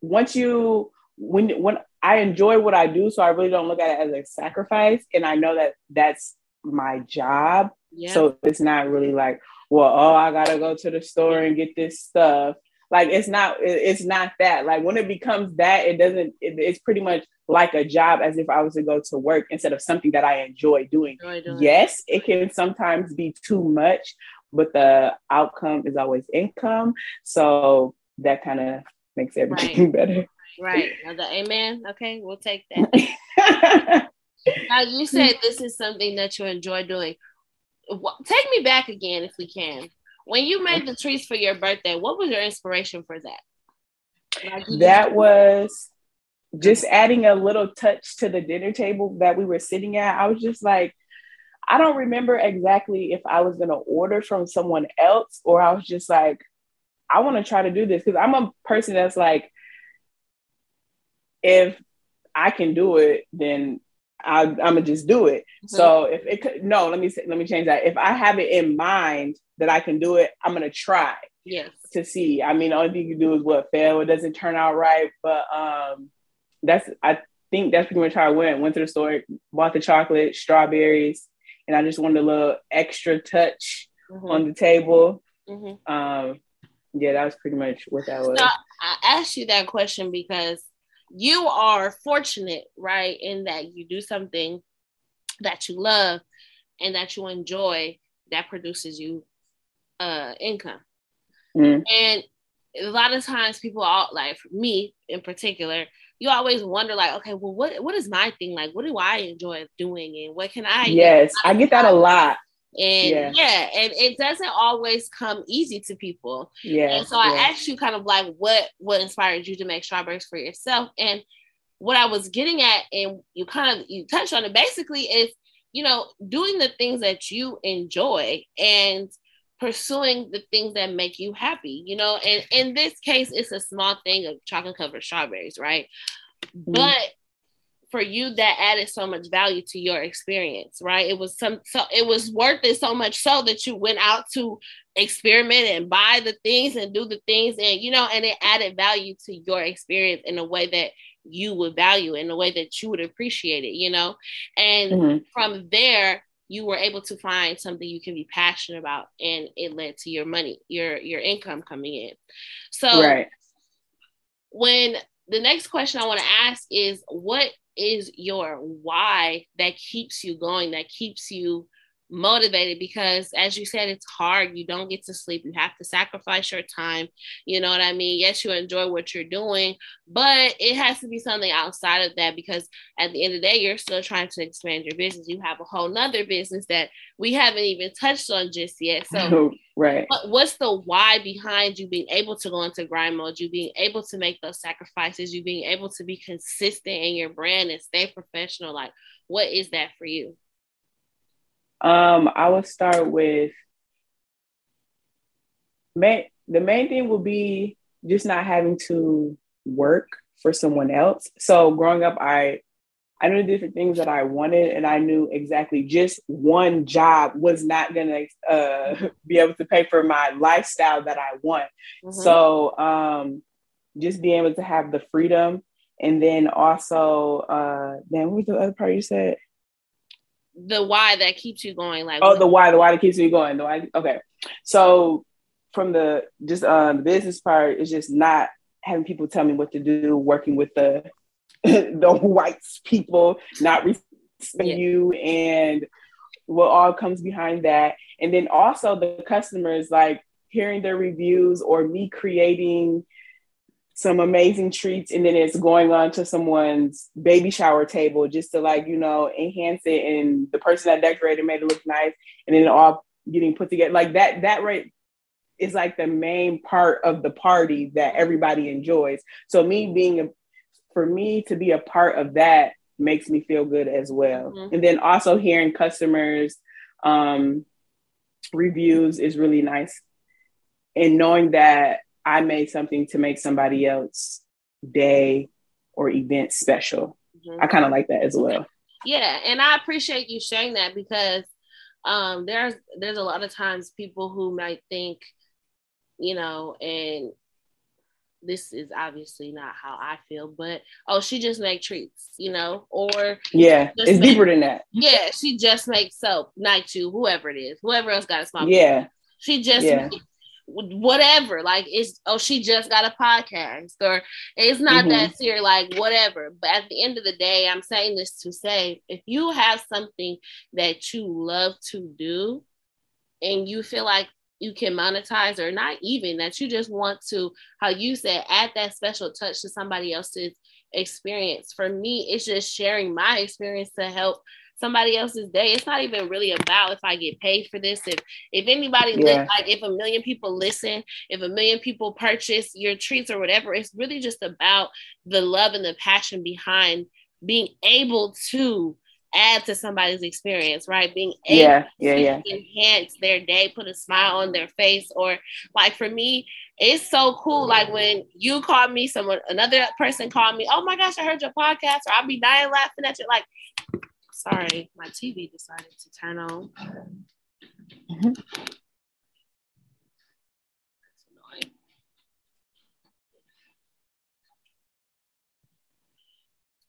once you when when I enjoy what I do, so I really don't look at it as a sacrifice. And I know that that's my job. Yeah. So it's not really like, well, oh, I gotta go to the store and get this stuff. Like it's not, it's not that. Like when it becomes that, it doesn't. It, it's pretty much like a job, as if I was to go to work instead of something that I enjoy doing. Enjoy doing. Yes, it can sometimes be too much, but the outcome is always income. So that kind of makes everything right. better. Right. The amen. Okay, we'll take that. now you said this is something that you enjoy doing. Take me back again if we can. When you made the trees for your birthday, what was your inspiration for that? Like that was just adding a little touch to the dinner table that we were sitting at. I was just like, I don't remember exactly if I was going to order from someone else or I was just like, I want to try to do this because I'm a person that's like, if I can do it, then I, am gonna just do it. Mm-hmm. So if it could, no, let me say, let me change that. If I have it in mind that I can do it, I'm gonna try. Yes. To see. I mean, the only thing you can do is what fail. It doesn't turn out right, but um, that's I think that's pretty much how I went. Went to the store, bought the chocolate, strawberries, and I just wanted a little extra touch mm-hmm. on the table. Mm-hmm. Um, yeah, that was pretty much what that was. So I asked you that question because you are fortunate, right, in that you do something that you love and that you enjoy that produces you uh income. Mm. And a lot of times people all like me in particular, you always wonder like, okay, well what what is my thing? Like what do I enjoy doing and what can I Yes, I get that a lot. And yeah. yeah. and it doesn't always come easy to people. Yeah. And so I asked you kind of like what what inspired you to make strawberries for yourself. And what I was getting at, and you kind of you touched on it basically is, you know, doing the things that you enjoy and pursuing the things that make you happy, you know, and in this case, it's a small thing of chocolate covered strawberries, right? Mm-hmm. But for you that added so much value to your experience right it was some so it was worth it so much so that you went out to experiment and buy the things and do the things and you know and it added value to your experience in a way that you would value in a way that you would appreciate it you know and mm-hmm. from there you were able to find something you can be passionate about and it led to your money your your income coming in so right. when the next question i want to ask is what is your why that keeps you going, that keeps you motivated because as you said it's hard. You don't get to sleep. You have to sacrifice your time. You know what i mean? Yes you enjoy what you're doing but it has to be something outside of that because at the end of the day you're still trying to expand your business. You have a whole nother business that we haven't even touched on just yet. So right. what, what's the why behind you being able to go into grind mode you being able to make those sacrifices you being able to be consistent in your brand and stay professional? Like what is that for you um, I would start with main, the main thing would be just not having to work for someone else. So growing up, I I knew different things that I wanted, and I knew exactly just one job was not gonna uh, be able to pay for my lifestyle that I want. Mm-hmm. So um, just being able to have the freedom, and then also, uh, then what was the other part you said? The why that keeps you going like oh the why the why that keeps you going the why okay so from the just um the business part is just not having people tell me what to do working with the the whites people not respecting yeah. you and what all comes behind that and then also the customers like hearing their reviews or me creating some amazing treats and then it's going on to someone's baby shower table just to like you know enhance it and the person that decorated made it look nice and then all getting put together. Like that that right is like the main part of the party that everybody enjoys. So me being a for me to be a part of that makes me feel good as well. Mm-hmm. and then also hearing customers um reviews is really nice. And knowing that I made something to make somebody else day or event special. Mm-hmm. I kind of like that as well. Yeah, and I appreciate you sharing that because um, there's there's a lot of times people who might think, you know, and this is obviously not how I feel, but oh, she just make treats, you know, or yeah, it's make, deeper than that. Yeah, she just makes soap, night you, whoever it is, whoever else got a small. Yeah, she just yeah. makes whatever like it's oh she just got a podcast or it's not mm-hmm. that serious like whatever but at the end of the day i'm saying this to say if you have something that you love to do and you feel like you can monetize or not even that you just want to how you said add that special touch to somebody else's experience for me it's just sharing my experience to help somebody else's day. It's not even really about if I get paid for this. If if anybody yeah. li- like if a million people listen, if a million people purchase your treats or whatever, it's really just about the love and the passion behind being able to add to somebody's experience, right? Being able yeah, yeah, yeah. enhance their day, put a smile on their face, or like for me, it's so cool. Like when you called me, someone another person called me, oh my gosh, I heard your podcast, or I'll be dying laughing at you. Like Sorry, my TV decided to turn on. Mm-hmm.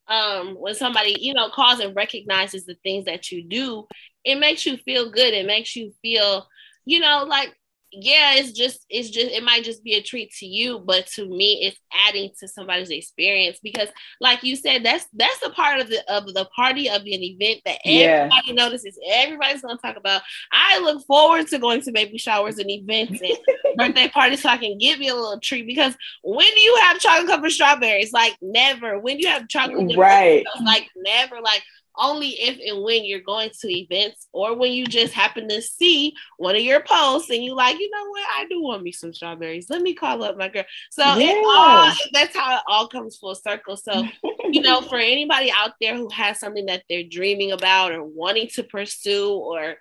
Um, when somebody you know calls and recognizes the things that you do, it makes you feel good. It makes you feel, you know, like yeah, it's just it's just it might just be a treat to you, but to me, it's adding to somebody's experience because, like you said, that's that's a part of the of the party of an event that everybody yeah. notices. Everybody's gonna talk about. I look forward to going to baby showers and events and birthday parties so I can give you a little treat because when do you have chocolate covered strawberries? Like never. When do you have chocolate, right? Like never. Like only if and when you're going to events or when you just happen to see one of your posts and you like, you know what, I do want me some strawberries. Let me call up my girl. So yeah. all, that's how it all comes full circle. So, you know, for anybody out there who has something that they're dreaming about or wanting to pursue or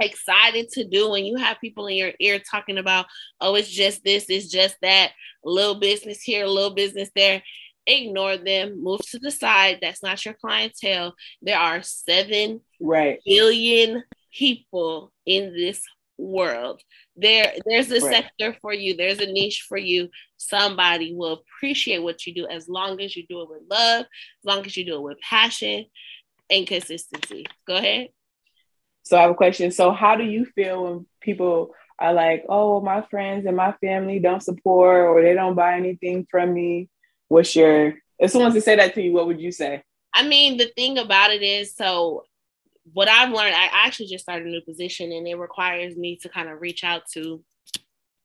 excited to do when you have people in your ear talking about oh it's just this it's just that little business here a little business there ignore them, move to the side. That's not your clientele. There are seven right. billion people in this world. There, there's a right. sector for you, there's a niche for you. Somebody will appreciate what you do as long as you do it with love, as long as you do it with passion and consistency. Go ahead. So I have a question. So how do you feel when people are like, oh, my friends and my family don't support or they don't buy anything from me? What's your if someone to say that to you, what would you say? I mean, the thing about it is, so what I've learned, I actually just started a new position and it requires me to kind of reach out to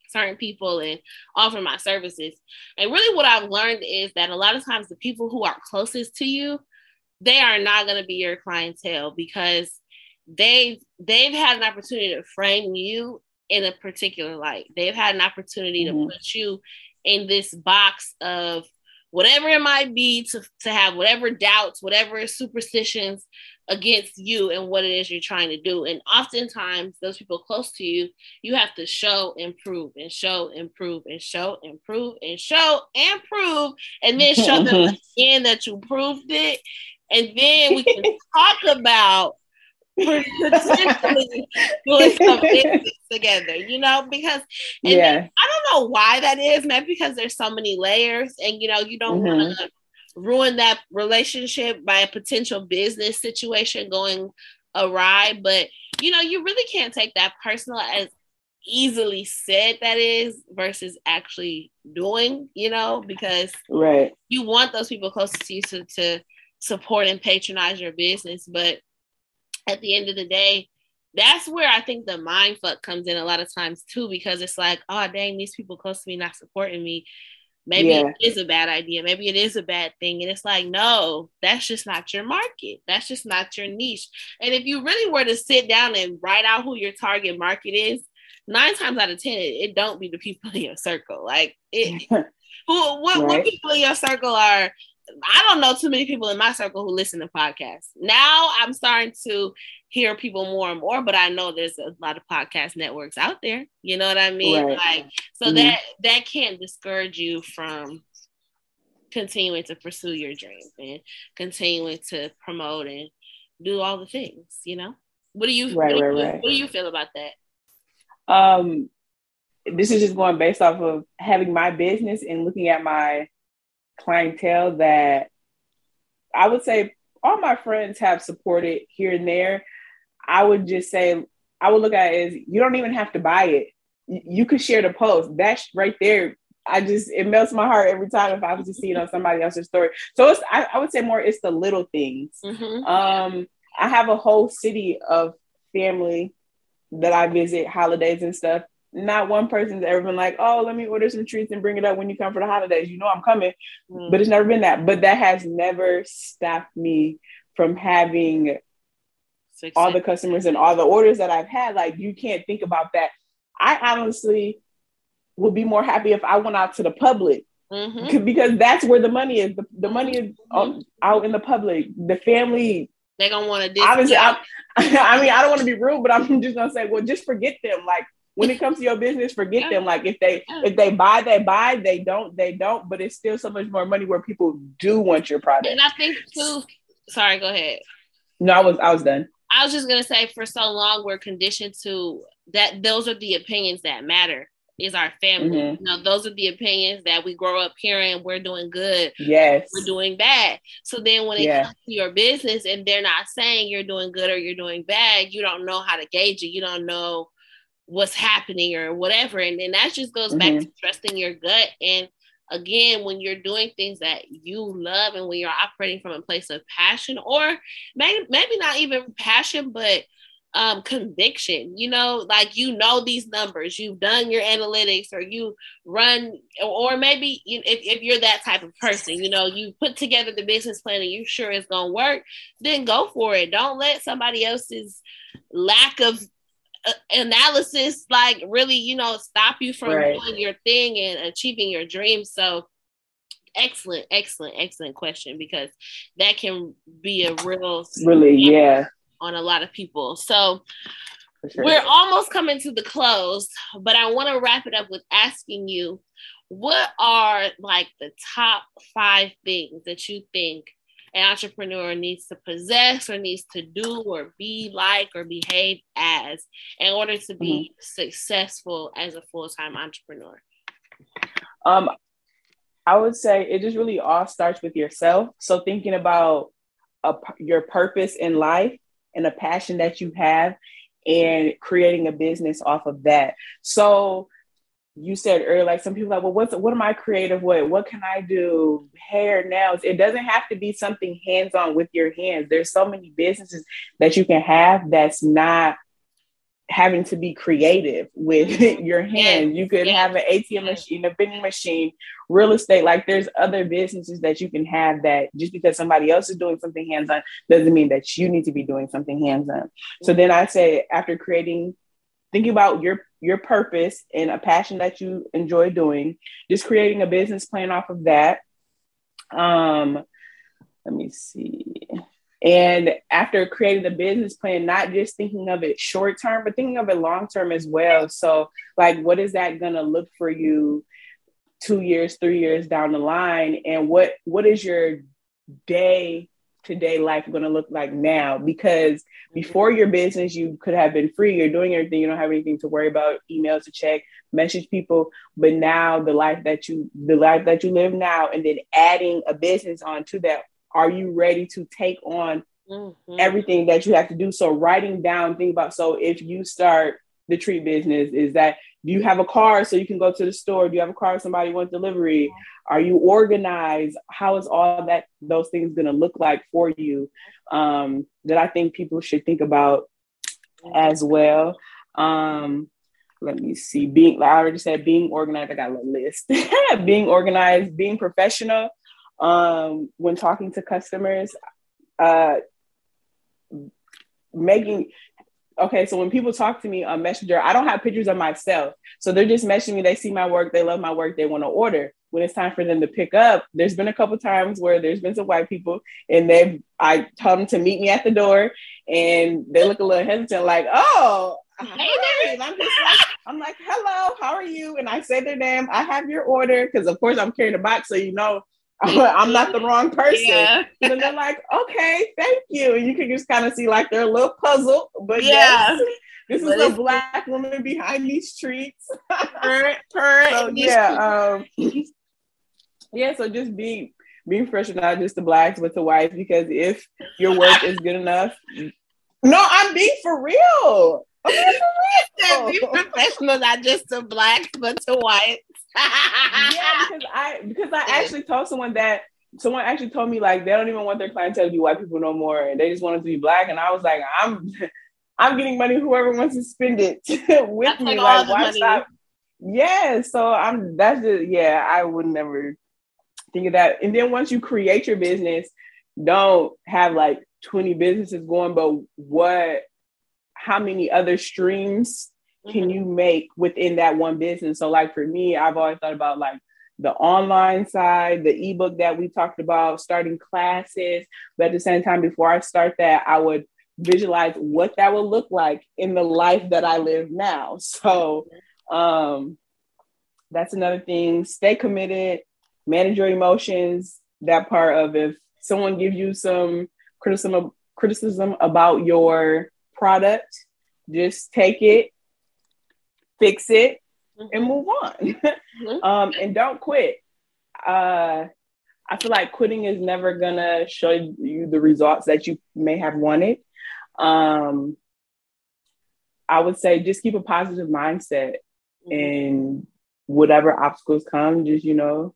certain people and offer my services. And really, what I've learned is that a lot of times the people who are closest to you, they are not going to be your clientele because they've they've had an opportunity to frame you in a particular light. They've had an opportunity mm-hmm. to put you in this box of whatever it might be to, to have whatever doubts, whatever superstitions against you and what it is you're trying to do. And oftentimes, those people close to you, you have to show, improve, and show, improve, and show, improve, and show, and prove, and then show them again that you proved it. And then we can talk about potentially doing some business together, you know, because yeah. I don't know why that is, maybe because there's so many layers and you know, you don't mm-hmm. want to ruin that relationship by a potential business situation going awry. But you know, you really can't take that personal as easily said that is versus actually doing, you know, because right you want those people close to you to, to support and patronize your business. But at the end of the day, that's where I think the mind fuck comes in a lot of times too, because it's like, oh dang, these people close to me not supporting me. Maybe yeah. it is a bad idea. Maybe it is a bad thing. And it's like, no, that's just not your market. That's just not your niche. And if you really were to sit down and write out who your target market is, nine times out of ten, it, it don't be the people in your circle. Like it who what, right. what people in your circle are I don't know too many people in my circle who listen to podcasts. Now I'm starting to hear people more and more, but I know there's a lot of podcast networks out there. You know what I mean? Right. Like so mm-hmm. that that can't discourage you from continuing to pursue your dreams and continuing to promote and do all the things, you know? What do you right, what, right, right. what do you feel about that? Um this is just going based off of having my business and looking at my clientele that I would say all my friends have supported here and there. I would just say, I would look at it as you don't even have to buy it. You could share the post. That's right there. I just it melts my heart every time if I was to see it on somebody else's story. So it's I, I would say more it's the little things. Mm-hmm. Um, I have a whole city of family that I visit, holidays and stuff not one person's ever been like, oh, let me order some treats and bring it up when you come for the holidays. You know I'm coming. Mm. But it's never been that. But that has never stopped me from having all the customers and all the orders that I've had. Like you can't think about that. I honestly would be more happy if I went out to the public. Mm-hmm. Because that's where the money is. The, the money is mm-hmm. out in the public. The family they're gonna want to. Obviously, I, I mean, I don't want to be rude, but I'm just gonna say, well, just forget them. Like when it comes to your business, forget yeah. them. Like if they if they buy, they buy. They don't, they don't. But it's still so much more money where people do want your product. And I think too. Sorry, go ahead. No, I was I was done. I was just gonna say for so long we're conditioned to that those are the opinions that matter is our family. Mm-hmm. You know, those are the opinions that we grow up hearing we're doing good. Yes. We're doing bad. So then when it yeah. comes to your business and they're not saying you're doing good or you're doing bad, you don't know how to gauge it. You don't know what's happening or whatever. And then that just goes mm-hmm. back to trusting your gut. And again, when you're doing things that you love and when you're operating from a place of passion, or maybe maybe not even passion, but um conviction you know like you know these numbers you've done your analytics or you run or maybe you, if, if you're that type of person you know you put together the business plan and you sure it's gonna work then go for it don't let somebody else's lack of analysis like really you know stop you from right. doing your thing and achieving your dreams so excellent excellent excellent question because that can be a real really yeah on a lot of people so sure. we're almost coming to the close but i want to wrap it up with asking you what are like the top five things that you think an entrepreneur needs to possess or needs to do or be like or behave as in order to be mm-hmm. successful as a full-time entrepreneur? Um, I would say it just really all starts with yourself. So thinking about a, your purpose in life and a passion that you have and creating a business off of that. So you said earlier, like some people like, well, what's what am I creative with? What can I do? Hair, nails. It doesn't have to be something hands-on with your hands. There's so many businesses that you can have that's not having to be creative with mm-hmm. your hands. You could have an ATM machine, a vending machine, real estate. Like there's other businesses that you can have that just because somebody else is doing something hands-on doesn't mean that you need to be doing something hands-on. So then I say after creating, thinking about your your purpose and a passion that you enjoy doing, just creating a business plan off of that. Um, let me see. And after creating the business plan, not just thinking of it short term, but thinking of it long term as well. So, like, what is that going to look for you two years, three years down the line? And what what is your day to day life going to look like now? Because before your business, you could have been free. You're doing everything. You don't have anything to worry about. Emails to check, message people. But now the life that you the life that you live now, and then adding a business onto that are you ready to take on mm-hmm. everything that you have to do? So writing down, think about so if you start the treat business, is that do you have a car so you can go to the store? Do you have a car somebody wants delivery? Are you organized? How is all that those things gonna look like for you? Um, that I think people should think about as well. Um, let me see. Being like I already said, being organized. I got a list. being organized, being professional um, when talking to customers, uh, making okay, so when people talk to me on Messenger, I don't have pictures of myself. So they're just messaging me, they see my work, they love my work, they want to order. When it's time for them to pick up, there's been a couple times where there's been some white people and they've I told them to meet me at the door and they look a little hesitant, like, oh, hey, I'm just like, I'm like, hello, how are you? And I say their name, I have your order, because of course I'm carrying a box, so you know I'm not the wrong person. Yeah. And they're like, okay, thank you. And you can just kind of see like they're a little puzzled, but yeah. Yes, this is a black woman behind these treats. per, per so, yeah, um, yeah. So just be being fresh, not just the blacks, but the whites, because if your work is good enough, no, I'm being for real. I'm being for real. be professional, not just to blacks, but to whites yeah, because I because I actually told someone that someone actually told me like they don't even want their clientele to be white people no more, and they just want it to be black. And I was like, I'm I'm getting money. Whoever wants to spend it with that's me, like, like why stop? Yeah, so I'm that's just yeah. I would never think of that. And then once you create your business, don't have like 20 businesses going, but what? How many other streams can mm-hmm. you make within that one business? So, like for me, I've always thought about like the online side, the ebook that we talked about, starting classes. But at the same time, before I start that, I would visualize what that would look like in the life that I live now. So, um, that's another thing. Stay committed, manage your emotions. That part of if someone gives you some criticism criticism about your product, just take it fix it mm-hmm. and move on. mm-hmm. um, and don't quit. Uh, I feel like quitting is never gonna show you the results that you may have wanted. Um, I would say just keep a positive mindset mm-hmm. and whatever obstacles come, just you know,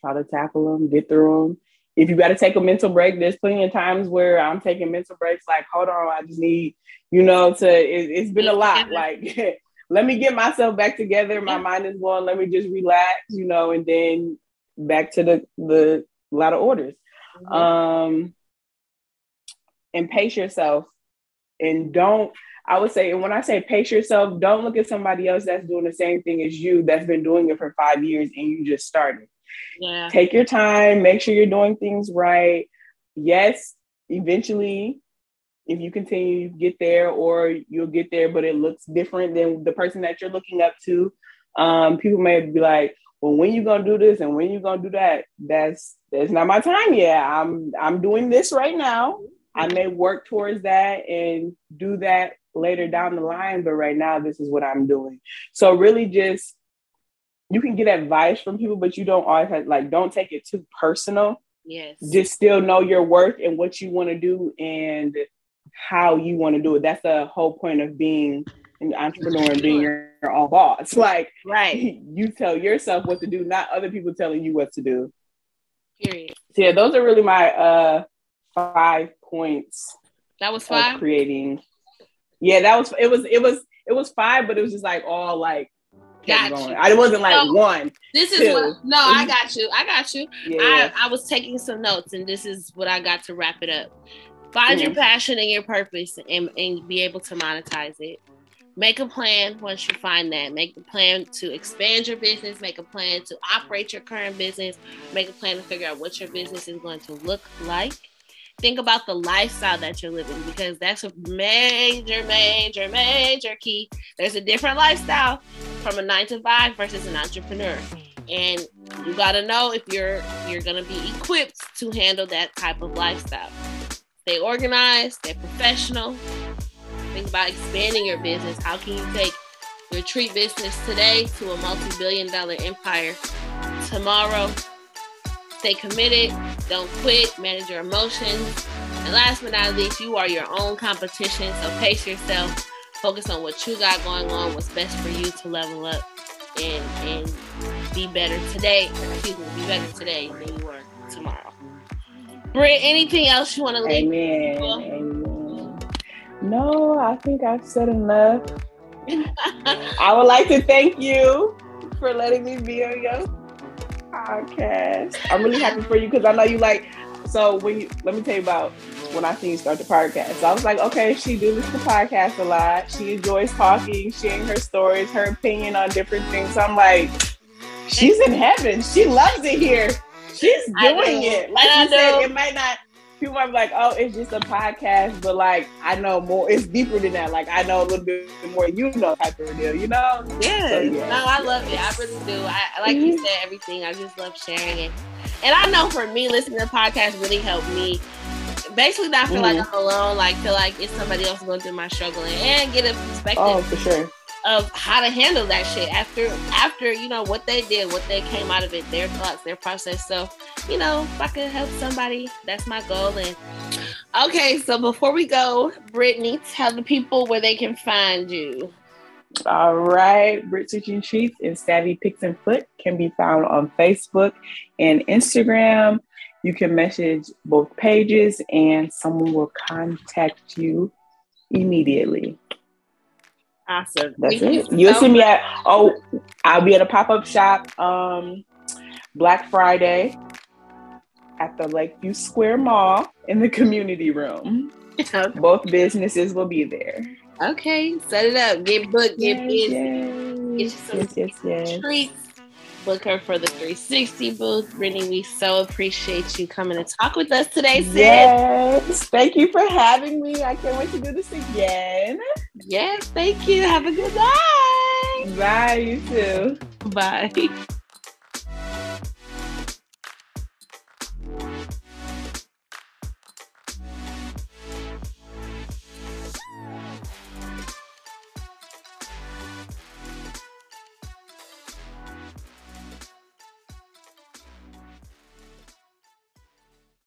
try to tackle them, get through them. If you got to take a mental break, there's plenty of times where I'm taking mental breaks. Like, hold on, I just need, you know, to. It, has been a lot. Like, let me get myself back together. My mind is going. Let me just relax, you know, and then back to the the lot of orders. Mm-hmm. Um, and pace yourself, and don't. I would say, and when I say pace yourself, don't look at somebody else that's doing the same thing as you that's been doing it for five years and you just started. Yeah. Take your time. Make sure you're doing things right. Yes, eventually if you continue you get there or you'll get there but it looks different than the person that you're looking up to um, people may be like well when you gonna do this and when you gonna do that? That's that's not my time yet. I'm i'm doing this right now. I may work towards that and do that later down the line but right now this is what i'm doing. So really just you can get advice from people but you don't always have like don't take it too personal. Yes. Just still know your worth and what you want to do and how you want to do it. That's the whole point of being an entrepreneur and being your, your own boss. Like, right. you tell yourself what to do, not other people telling you what to do. Period. So yeah, those are really my uh five points. That was five. creating. Yeah, that was it. Was it was it was five, but it was just like all like Got going. you. I it wasn't like No, one. This is two. what. No, I got you. I got you. Yeah. I, I was taking some notes, and this is what I got to wrap it up. Find your passion and your purpose, and, and be able to monetize it. Make a plan once you find that. Make a plan to expand your business. Make a plan to operate your current business. Make a plan to figure out what your business is going to look like. Think about the lifestyle that you're living because that's a major, major, major key. There's a different lifestyle from a nine to five versus an entrepreneur and you got to know if you're you're going to be equipped to handle that type of lifestyle stay organized stay professional think about expanding your business how can you take your treat business today to a multi-billion dollar empire tomorrow stay committed don't quit manage your emotions and last but not least you are your own competition so pace yourself focus on what you got going on what's best for you to level up and and be better today. Excuse me, be better today than you were tomorrow. Britt, anything else you want to leave? Amen. Amen. No, I think I've said enough. I would like to thank you for letting me be on your podcast. I'm really happy for you because I know you like. So when you let me tell you about when I seen you start the podcast. So I was like, okay, she do listen to podcast a lot. She enjoys talking, sharing her stories, her opinion on different things. So I'm like, she's in heaven. She loves it here. She's doing it. Like you said, it might not. People are like, "Oh, it's just a podcast," but like, I know more. It's deeper than that. Like, I know a little bit more. You know, type of deal. You know? Yeah. So, yeah. No, I love it. I really do. I like you mm-hmm. said everything. I just love sharing it. And I know for me, listening to podcasts really helped me. Basically, not feel like mm-hmm. I'm alone. Like feel like it's somebody else going through my struggling and get a perspective Oh, for sure. Of how to handle that shit after after you know what they did, what they came out of it, their thoughts, their process. So, you know, if I could help somebody, that's my goal. And okay, so before we go, Brittany, tell the people where they can find you. All right. Brit Teaching Treats and Savvy Picks and Foot can be found on Facebook and Instagram. You can message both pages and someone will contact you immediately. Awesome. That's Thank it. you You'll so see me at oh, I'll be at a pop up shop um Black Friday at the Lakeview Square Mall in the community room. Both businesses will be there. Okay, set it up. Get booked. Get busy. yes, Get some yes, yes, yes. treats. Book her for the 360 booth. Brittany, we so appreciate you coming to talk with us today, sis. Yes. Thank you for having me. I can't wait to do this again. Yes, thank you. Have a good night. Bye, you too. Bye.